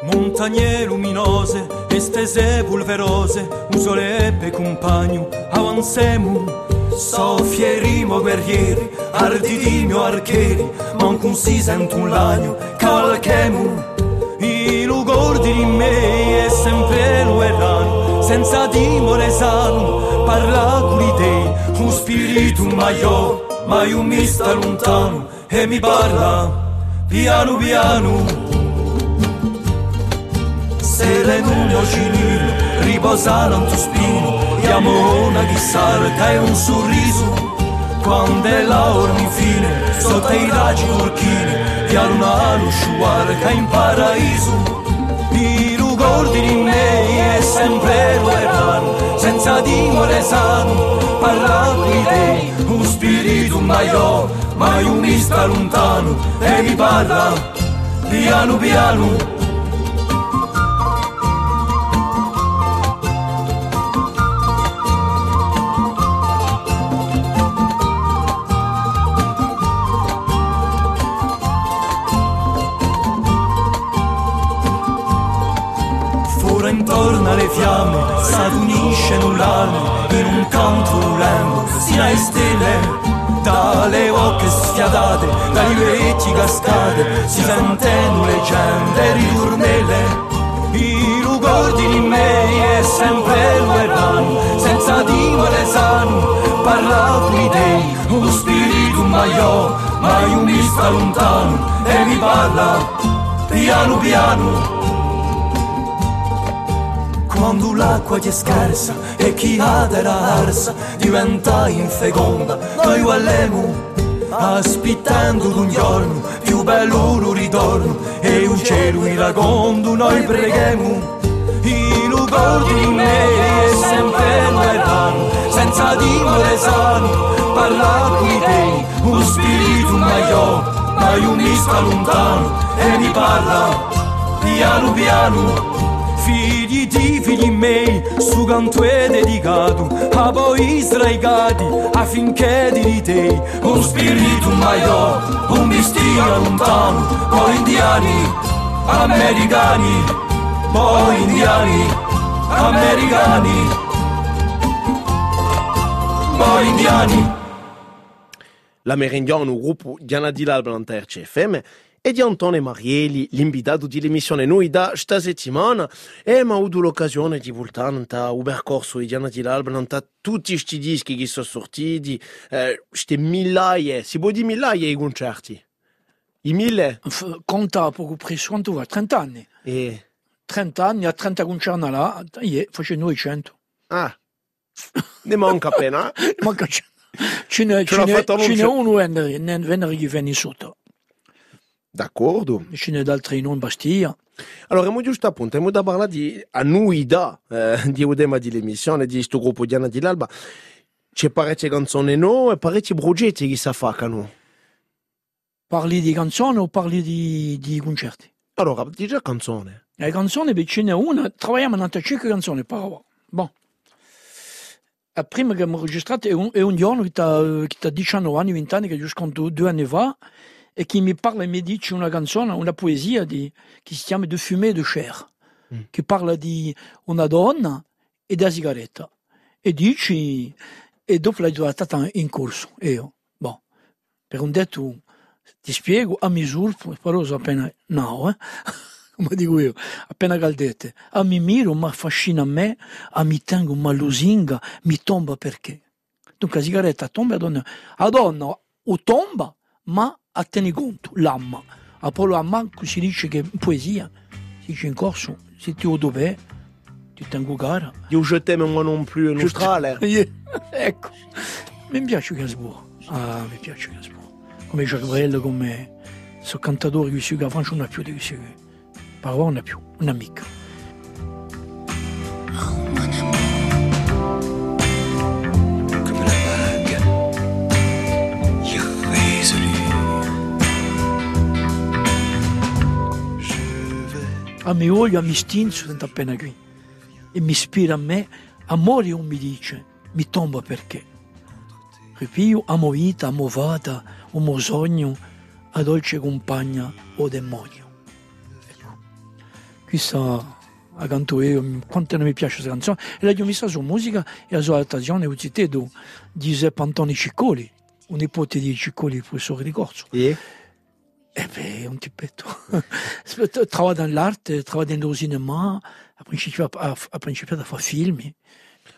Montagne luminose, estese pulverose, un soleppe compagno, avansemo. Soffierimo guerrieri, arditimo archeri, manco si sente un lagno, cavalchemo. I lugordi di me senza timore sano, parla con i dei, un spirito maiò, mai un mi sta lontano, e mi parla, piano piano. Se le nuno cinino riposano tuo spino E amona chi salta e un sorriso Quando è la ora infine Sotto i raggi turchini Di una che in paradiso ricordi di me è sempre lo erano Senza timore sano Parla qui te Un spirito maiò Mai un mi lontano E mi parla Piano piano s'adunisce null'anno in un canto volendo si le stelle dalle ocche sfiatate dai vecchi cascate si sentono leggende ritornelle i ricordi di me è sempre lo erano senza timore sano parla qui dei un spirito maiò mai un mi lontano e mi parla piano piano quando l'acqua ti è scarsa e chi ha della arsa diventa infeconda, noi vallemo aspettando un giorno più bello lo ritorno e un cielo iragondo noi preghiamo. I ricordi di me è sempre lontano, senza dimore sano, parla qui te, un spirito maiò, mai un mi sta lontano e mi parla piano piano. Figli di figli miei, su canto è dedicato a voi sdraigati affinché di te un spirito maiò, un mi stia lontano, poi indiani, americani, poi indiani, americani, poi indiani. L'amerindiano, il gruppo di Anna di l'Alba in Terce FM e di Antonio Marieli, l'invitato di l'emissione noi da sta settimana e mi ho avuto l'occasione di voltare un percorso di Anna di l'Alba in tutti questi dischi che sono sortiti, queste migliaia, si può dire migliaia di concerti? I mille? Conta poco preso, quanto va? 30 anni. E... 30 anni, a 30 concerti là, facendo i 100. Ah, ne manca appena. eh? Manca ce n'è uno che viene sotto. D'accordo. Ce n'è d'altri non in Bastiglia. Allora, abbiamo giusto appunto, abbiamo da parlare di annuità eh, di Udema di l'emissione di questo gruppo di Anna di l'Alba. C'è parecchie canzoni no e parecchi progetti che si fanno. Parli di canzoni o parli di, di concerti? Allora, di già canzone. Le canzoni, beh, ce n'è una, troviamo 95 canzoni per ora. Bon. La prima che abbiamo registrato è un, è un giorno che ha, che ha 19 anni, 20 anni, che sconto due anni fa, e che mi parla e mi dice una canzone, una poesia di, che si chiama De fumée de chair. che parla di una donna e della sigaretta. E dici, e dopo l'hai trovata in corso, io, boh, per un detto, ti spiego, a misura, però appena, no, eh? come dico io, appena caldette, a mi miro, mi affascina a me, a mi tengo una lusinga, mi tomba perché. Dunque la sigaretta tomba a donna, a donna o tomba, ma a tenere conto, l'amma. A a manco si dice che in poesia, si dice in corso, se ti ho dov'è, ti tengo gara. Io je t'aime moi non plus in Australia. ecco, mi piace Gainsbourg, ah, mi piace Gainsbourg. Come Jacques Brel, come sono cantatori che si la Francia non ha più di questo. Parole non ha più, un'amica. comme A me olio, a mi stinzo, sento appena qui. E mi ispira a me, amore un mi dice, mi tomba perché. Ripio, amo vita, amo vada, amo sogno, a dolce compagna o demonio. Ecco. Questa la canto io, quanto non mi piace questa canzone, e l'ho messa su musica e la sua adattazione citato di Giuseppe Antoni Ciccoli, un nipote di Ciccoli, professore di corso. E? Eh beh, un. Travailla nell'arte, travailla nello cinema, ha principiato, ha, ha principiato a fare film.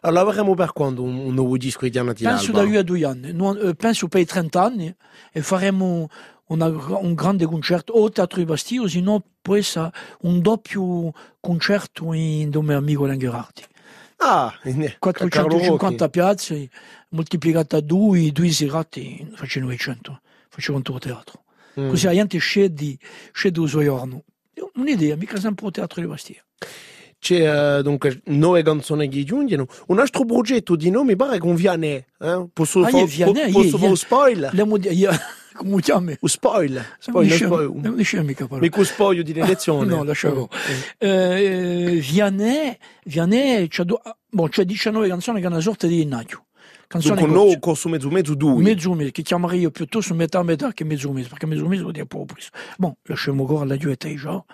Allora avremo per quando un, un nuovo disco di Diana di Penso da lui a due anni, no, penso per i 30 anni e faremo una, un grande concerto o Teatro di Bastia, se no essere un doppio concerto in dove amico Langherardi. Ah, Carlo 450 Rocchi. piazze moltiplicate a due, due serate, faccio 900, faccio un tuo teatro. Mm. Così la gente scende, scende il suo giorno. Un'idea, mica sempre al Teatro di Bastia. C'è eh, dunque nove canzoni che giungono. Un altro progetto di nome pare con Vianney. Eh? Posso Ah, fare è Vianney, posso è- fare è- un spoiler? Le modi- io- come chiami? Un spoiler? Non Spoiler, dice- spoiler. non dice mica parola. Mica un spoiler di elezione. No, lasciamo. Eh, Vianney, Vianney c'ha, do- bon, c'ha 19 canzoni che è una sorta di innaggio. Dunque, no, corso mezzo mezzo due. Mezzo mese, che chiamerei io piuttosto metà metà che mezzo mese, perché mezzo mese vuol dire poco presto. Bon, lasciamo ancora la giuetta già,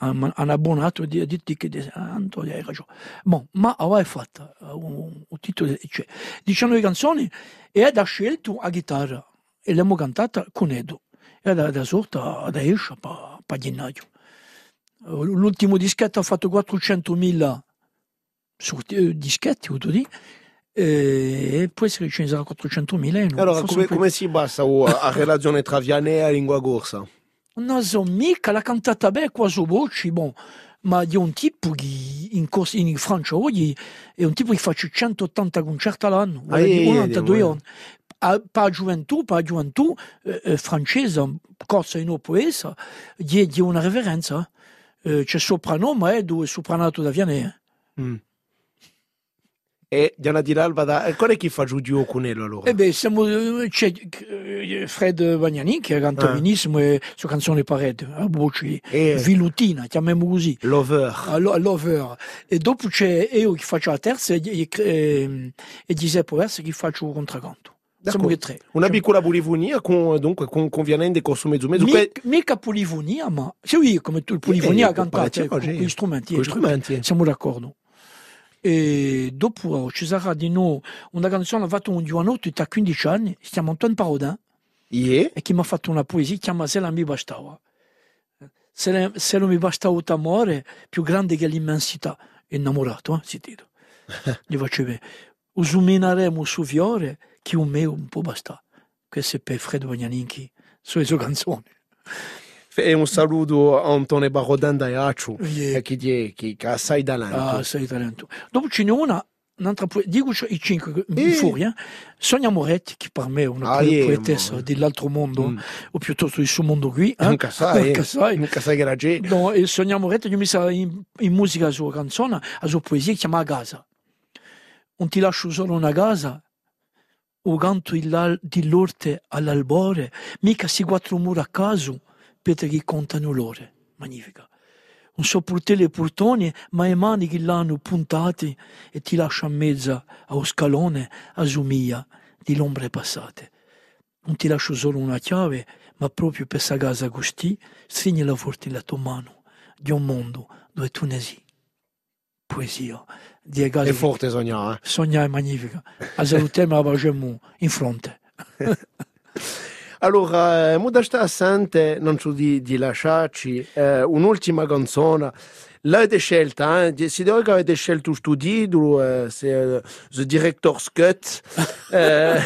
un un abbonato di ditti che Antonio hai ragione. Bon, ma aveva fatto un, un titolo, cioè, 19 canzoni e ha scelto a chitarra e l'abbiamo cantata con Edo. E da, da sorta da esce pa gennaio. L'ultimo dischetto ha fatto 400.000 sorti- eh, dischetti, ho dire, e può essere che ce ne sarà 400.000 e no, Allora, come, come si basa oh, a relazione tra Vianney e lingua corsa? Non so mica, l'ha cantata bene qua su voci, bon, ma di un tipo che in, corso, in Francia oggi è un tipo che fa 180 concerti all'anno, Ah, vuol dire eh, 92 eh, anni. A, per la gioventù, per la gioventù eh, eh, francese, corsa in poesa, di, di una reverenza. Eh, c'è soprannome, eh, dove è sopranato da eh. Mm. E Diana di Lalba da... E qual è chi fa giù allora? E beh, siamo, eh, c'è eh, Fred Bagnani che canta Ah. benissimo e sua canzone Parede, a voce E vilutina, chiamiamo così. Lover. Allo- Lover. E dopo c'è io che faccio la terza e, e, e, e Giuseppe Versa che faccio il contracanto. Siamo che tre. Una piccola polifonia con, dunque, con, con mezzo mezzo. Que- Mica, mica polifonia, ma se oui, come tu, polifonia Eh, con gli strumenti. con eh, strumenti. Siamo d'accordo. E dopo ci sarà di nuovo una canzone fatta un giovanotto ha 15 anni, si chiama Antoine Parodin, Yeah. e che mi ha fatto una poesia, si chiama Se la mi bastava. Se, la- se non mi bastava t'amore, più grande che l'immensità. Innamorato, eh? si dice. Gli faccio vedere. Usuminaremo su fiore, che un me un po' basta. Questo è per Fred Bagnaninchi, sulle sue canzoni. E un saluto a Antone Barodan da Iaccio, Yeah. che, die- che, che ha assai talento. Ah, sei talento. Dopo ce n'è una, un'altra poesia, dico i cinque mi Eh. fuori, eh? Sonia Moretti, che per me è una Ah, poetessa dell'altro mondo, Mm. o piuttosto del suo mondo qui. Eh? Nunca sai, Nunca sai. nunca sai che era gente. No, e Sonia Moretti gli ha messo in, in musica la sua canzone, la sua poesia, chiama Gaza. Non ti lascio solo una casa, o canto di l'orte all'albore, mica si quattro mura a caso, che contano l'ore. Magnifica. Non so portare le portoni, ma le mani che l'hanno puntate e ti lascia in mezzo allo scalone a somiglia di l'ombre passate. Non ti lascio solo una chiave, ma proprio per questa casa così, stringi la forte la tua mano di un mondo dove tu ne sei. poesia. Di È cose forte sognare. eh. Sognare è magnifica. A salutiamo la facciamo in fronte. Allora, eh, modesta assente, non so di, di lasciarci, eh, un'ultima canzone. L'avete scelta, eh? si deve che avete scelto sto titolo, eh, se eh, The Director's Cut. Eh,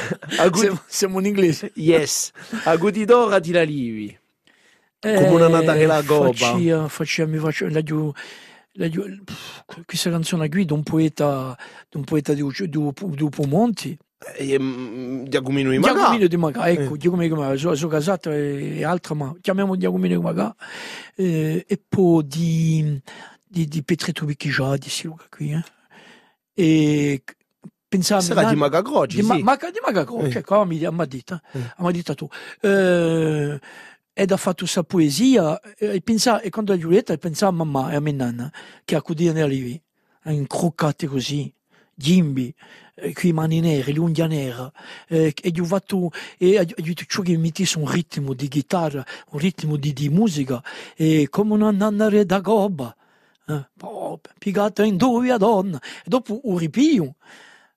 good, Siamo, siamo in inglese. yes, a Godidora di la Livi. Come una Natale la gobba. Faccia, faccia, mi faccio, la giù, la giù, pff, questa canzone qui di un poeta, di un poeta di, di, di, di Pumonti. E, mm, Giacomino di Magà. Giacomino di Magà, Eh. ecco, Giacomino di Magà, sono, sono casato e, e altra, ma chiamiamo Giacomino di Magà. Eh, e poi di, di, di Petretto Bicchigia, di sti Luca qui. Eh. E pensavo... Sarà di Magà Croci, di, sì. ma, di Magà Croce, Eh. ecco, mi ha detto, Eh. detto tu. Eh, ed ha fatto questa poesia e, pensava, e quando a Giulietta pensava a mamma e a mia nonna che accudivano Livi, incroccate così, gimbi, eh, qui mani nere, l'unghia nera, eh, e gli ho fatto, e gli ho ciò che mettesse un ritmo di chitarra, un ritmo di, di musica, e come una nanna da gobba, eh, oh, piegata in due a donna, e dopo un ripio,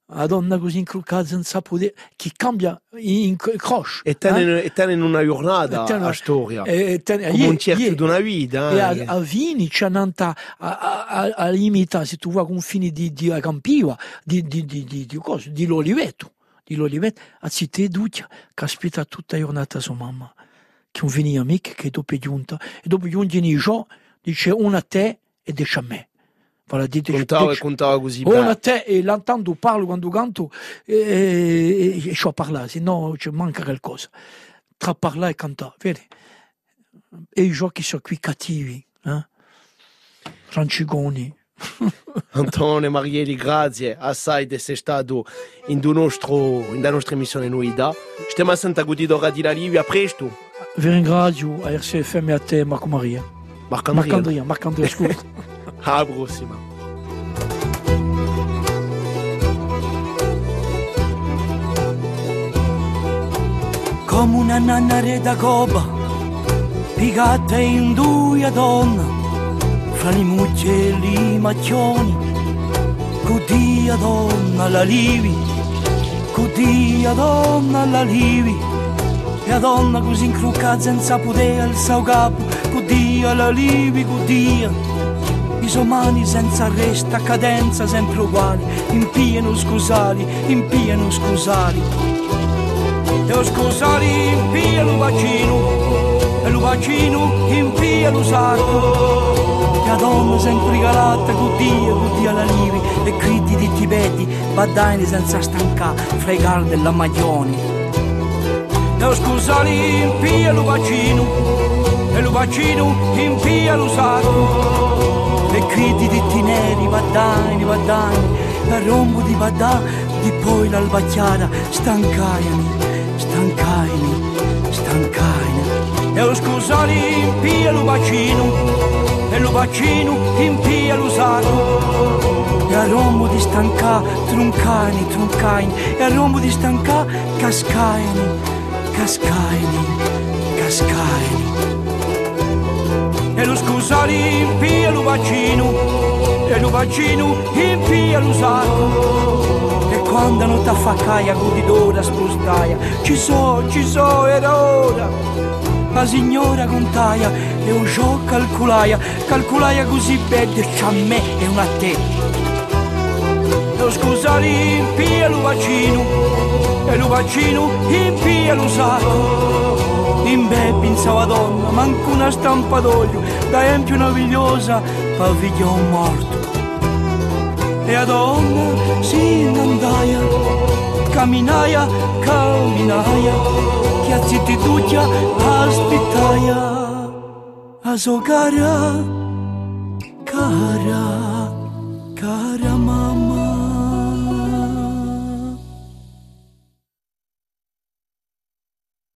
la donna così incroccata senza potere, che cambia in, in croce. E te, e te in una giornata E te ne- a storia. E, te- Come un ie- di una vita. e eh. a, a Vini c'è un'anta a, a, a, a limita se tu vuoi confini di, di a Campiva di, di, di, di, di, cosa, di l'oliveto di l'oliveto a zitte duccia caspita tutta la giornata sua mamma che un vini amico che dopo è giunta e dopo giunge in gio dice una a te e dice a me Di- Contava e contava così a bene. te e l'entendo parlo quando canto e, e, e, e so parlare se no ci manca qualcosa tra parlare e cantare vedi e i giochi sono qui cattivi eh? Rancigoni Antone Marieli, grazie assai di essere stato in, do nostro, la nostra emissione Nuida. Stiamo a Santa Godidora di la Livia, a presto. vi ringrazio a RCFM e a te Marco Maria Marco Marco Andrea. Andrea Marco scusa Alla prossima. come una nanna da coba, piegata in due donna, fra i muccelli e i macchioni, cudia donna la livi, cudia donna la livi, e la donna così incruccata senza potere alzare il capo, cudia la livi, cudia. I suoi mani senza resta, cadenza sempre uguali, in pieno scusali, in pieno scusali. Lo scusali lo bacino, e lo bacino in pia lo sacco. La donna sempre galata, con Dio la livi, e criti di Tibeti, baddaini senza i gal della Maglioni. E lo scusali lo bacino, e lo bacino in pia lo sacco. E criti di tineri, baddaini, baddaini, e rombo di badà, di poi l'albacchiara, stancaiani, stancaiani, stancaiani. E lo scusali in pia lo bacino, e lo bacino in pia lo sacco. E a rombo di stancà, truncani, truncani, e a rombo di stancà, cascaiani, cascaiani, E lo scusali in pia lo bacino, e lo bacino in pia lo sacco. E quando non t'affacaia godidora spostaia, ci so, ci so, era ora. La signora contaia e un gioco calcolaia, calcolaia così bene c'ha me e una a te. Lo scusali in pia lo bacino, e lo bacino in pia lo sacco. In bebbi in donna, manco una stampa d'olio, da empio navigliosa, paviglion morto. E a donna si andaia, camminaia, camminaia, che a zittituccia aspitaia, a so cara, cara.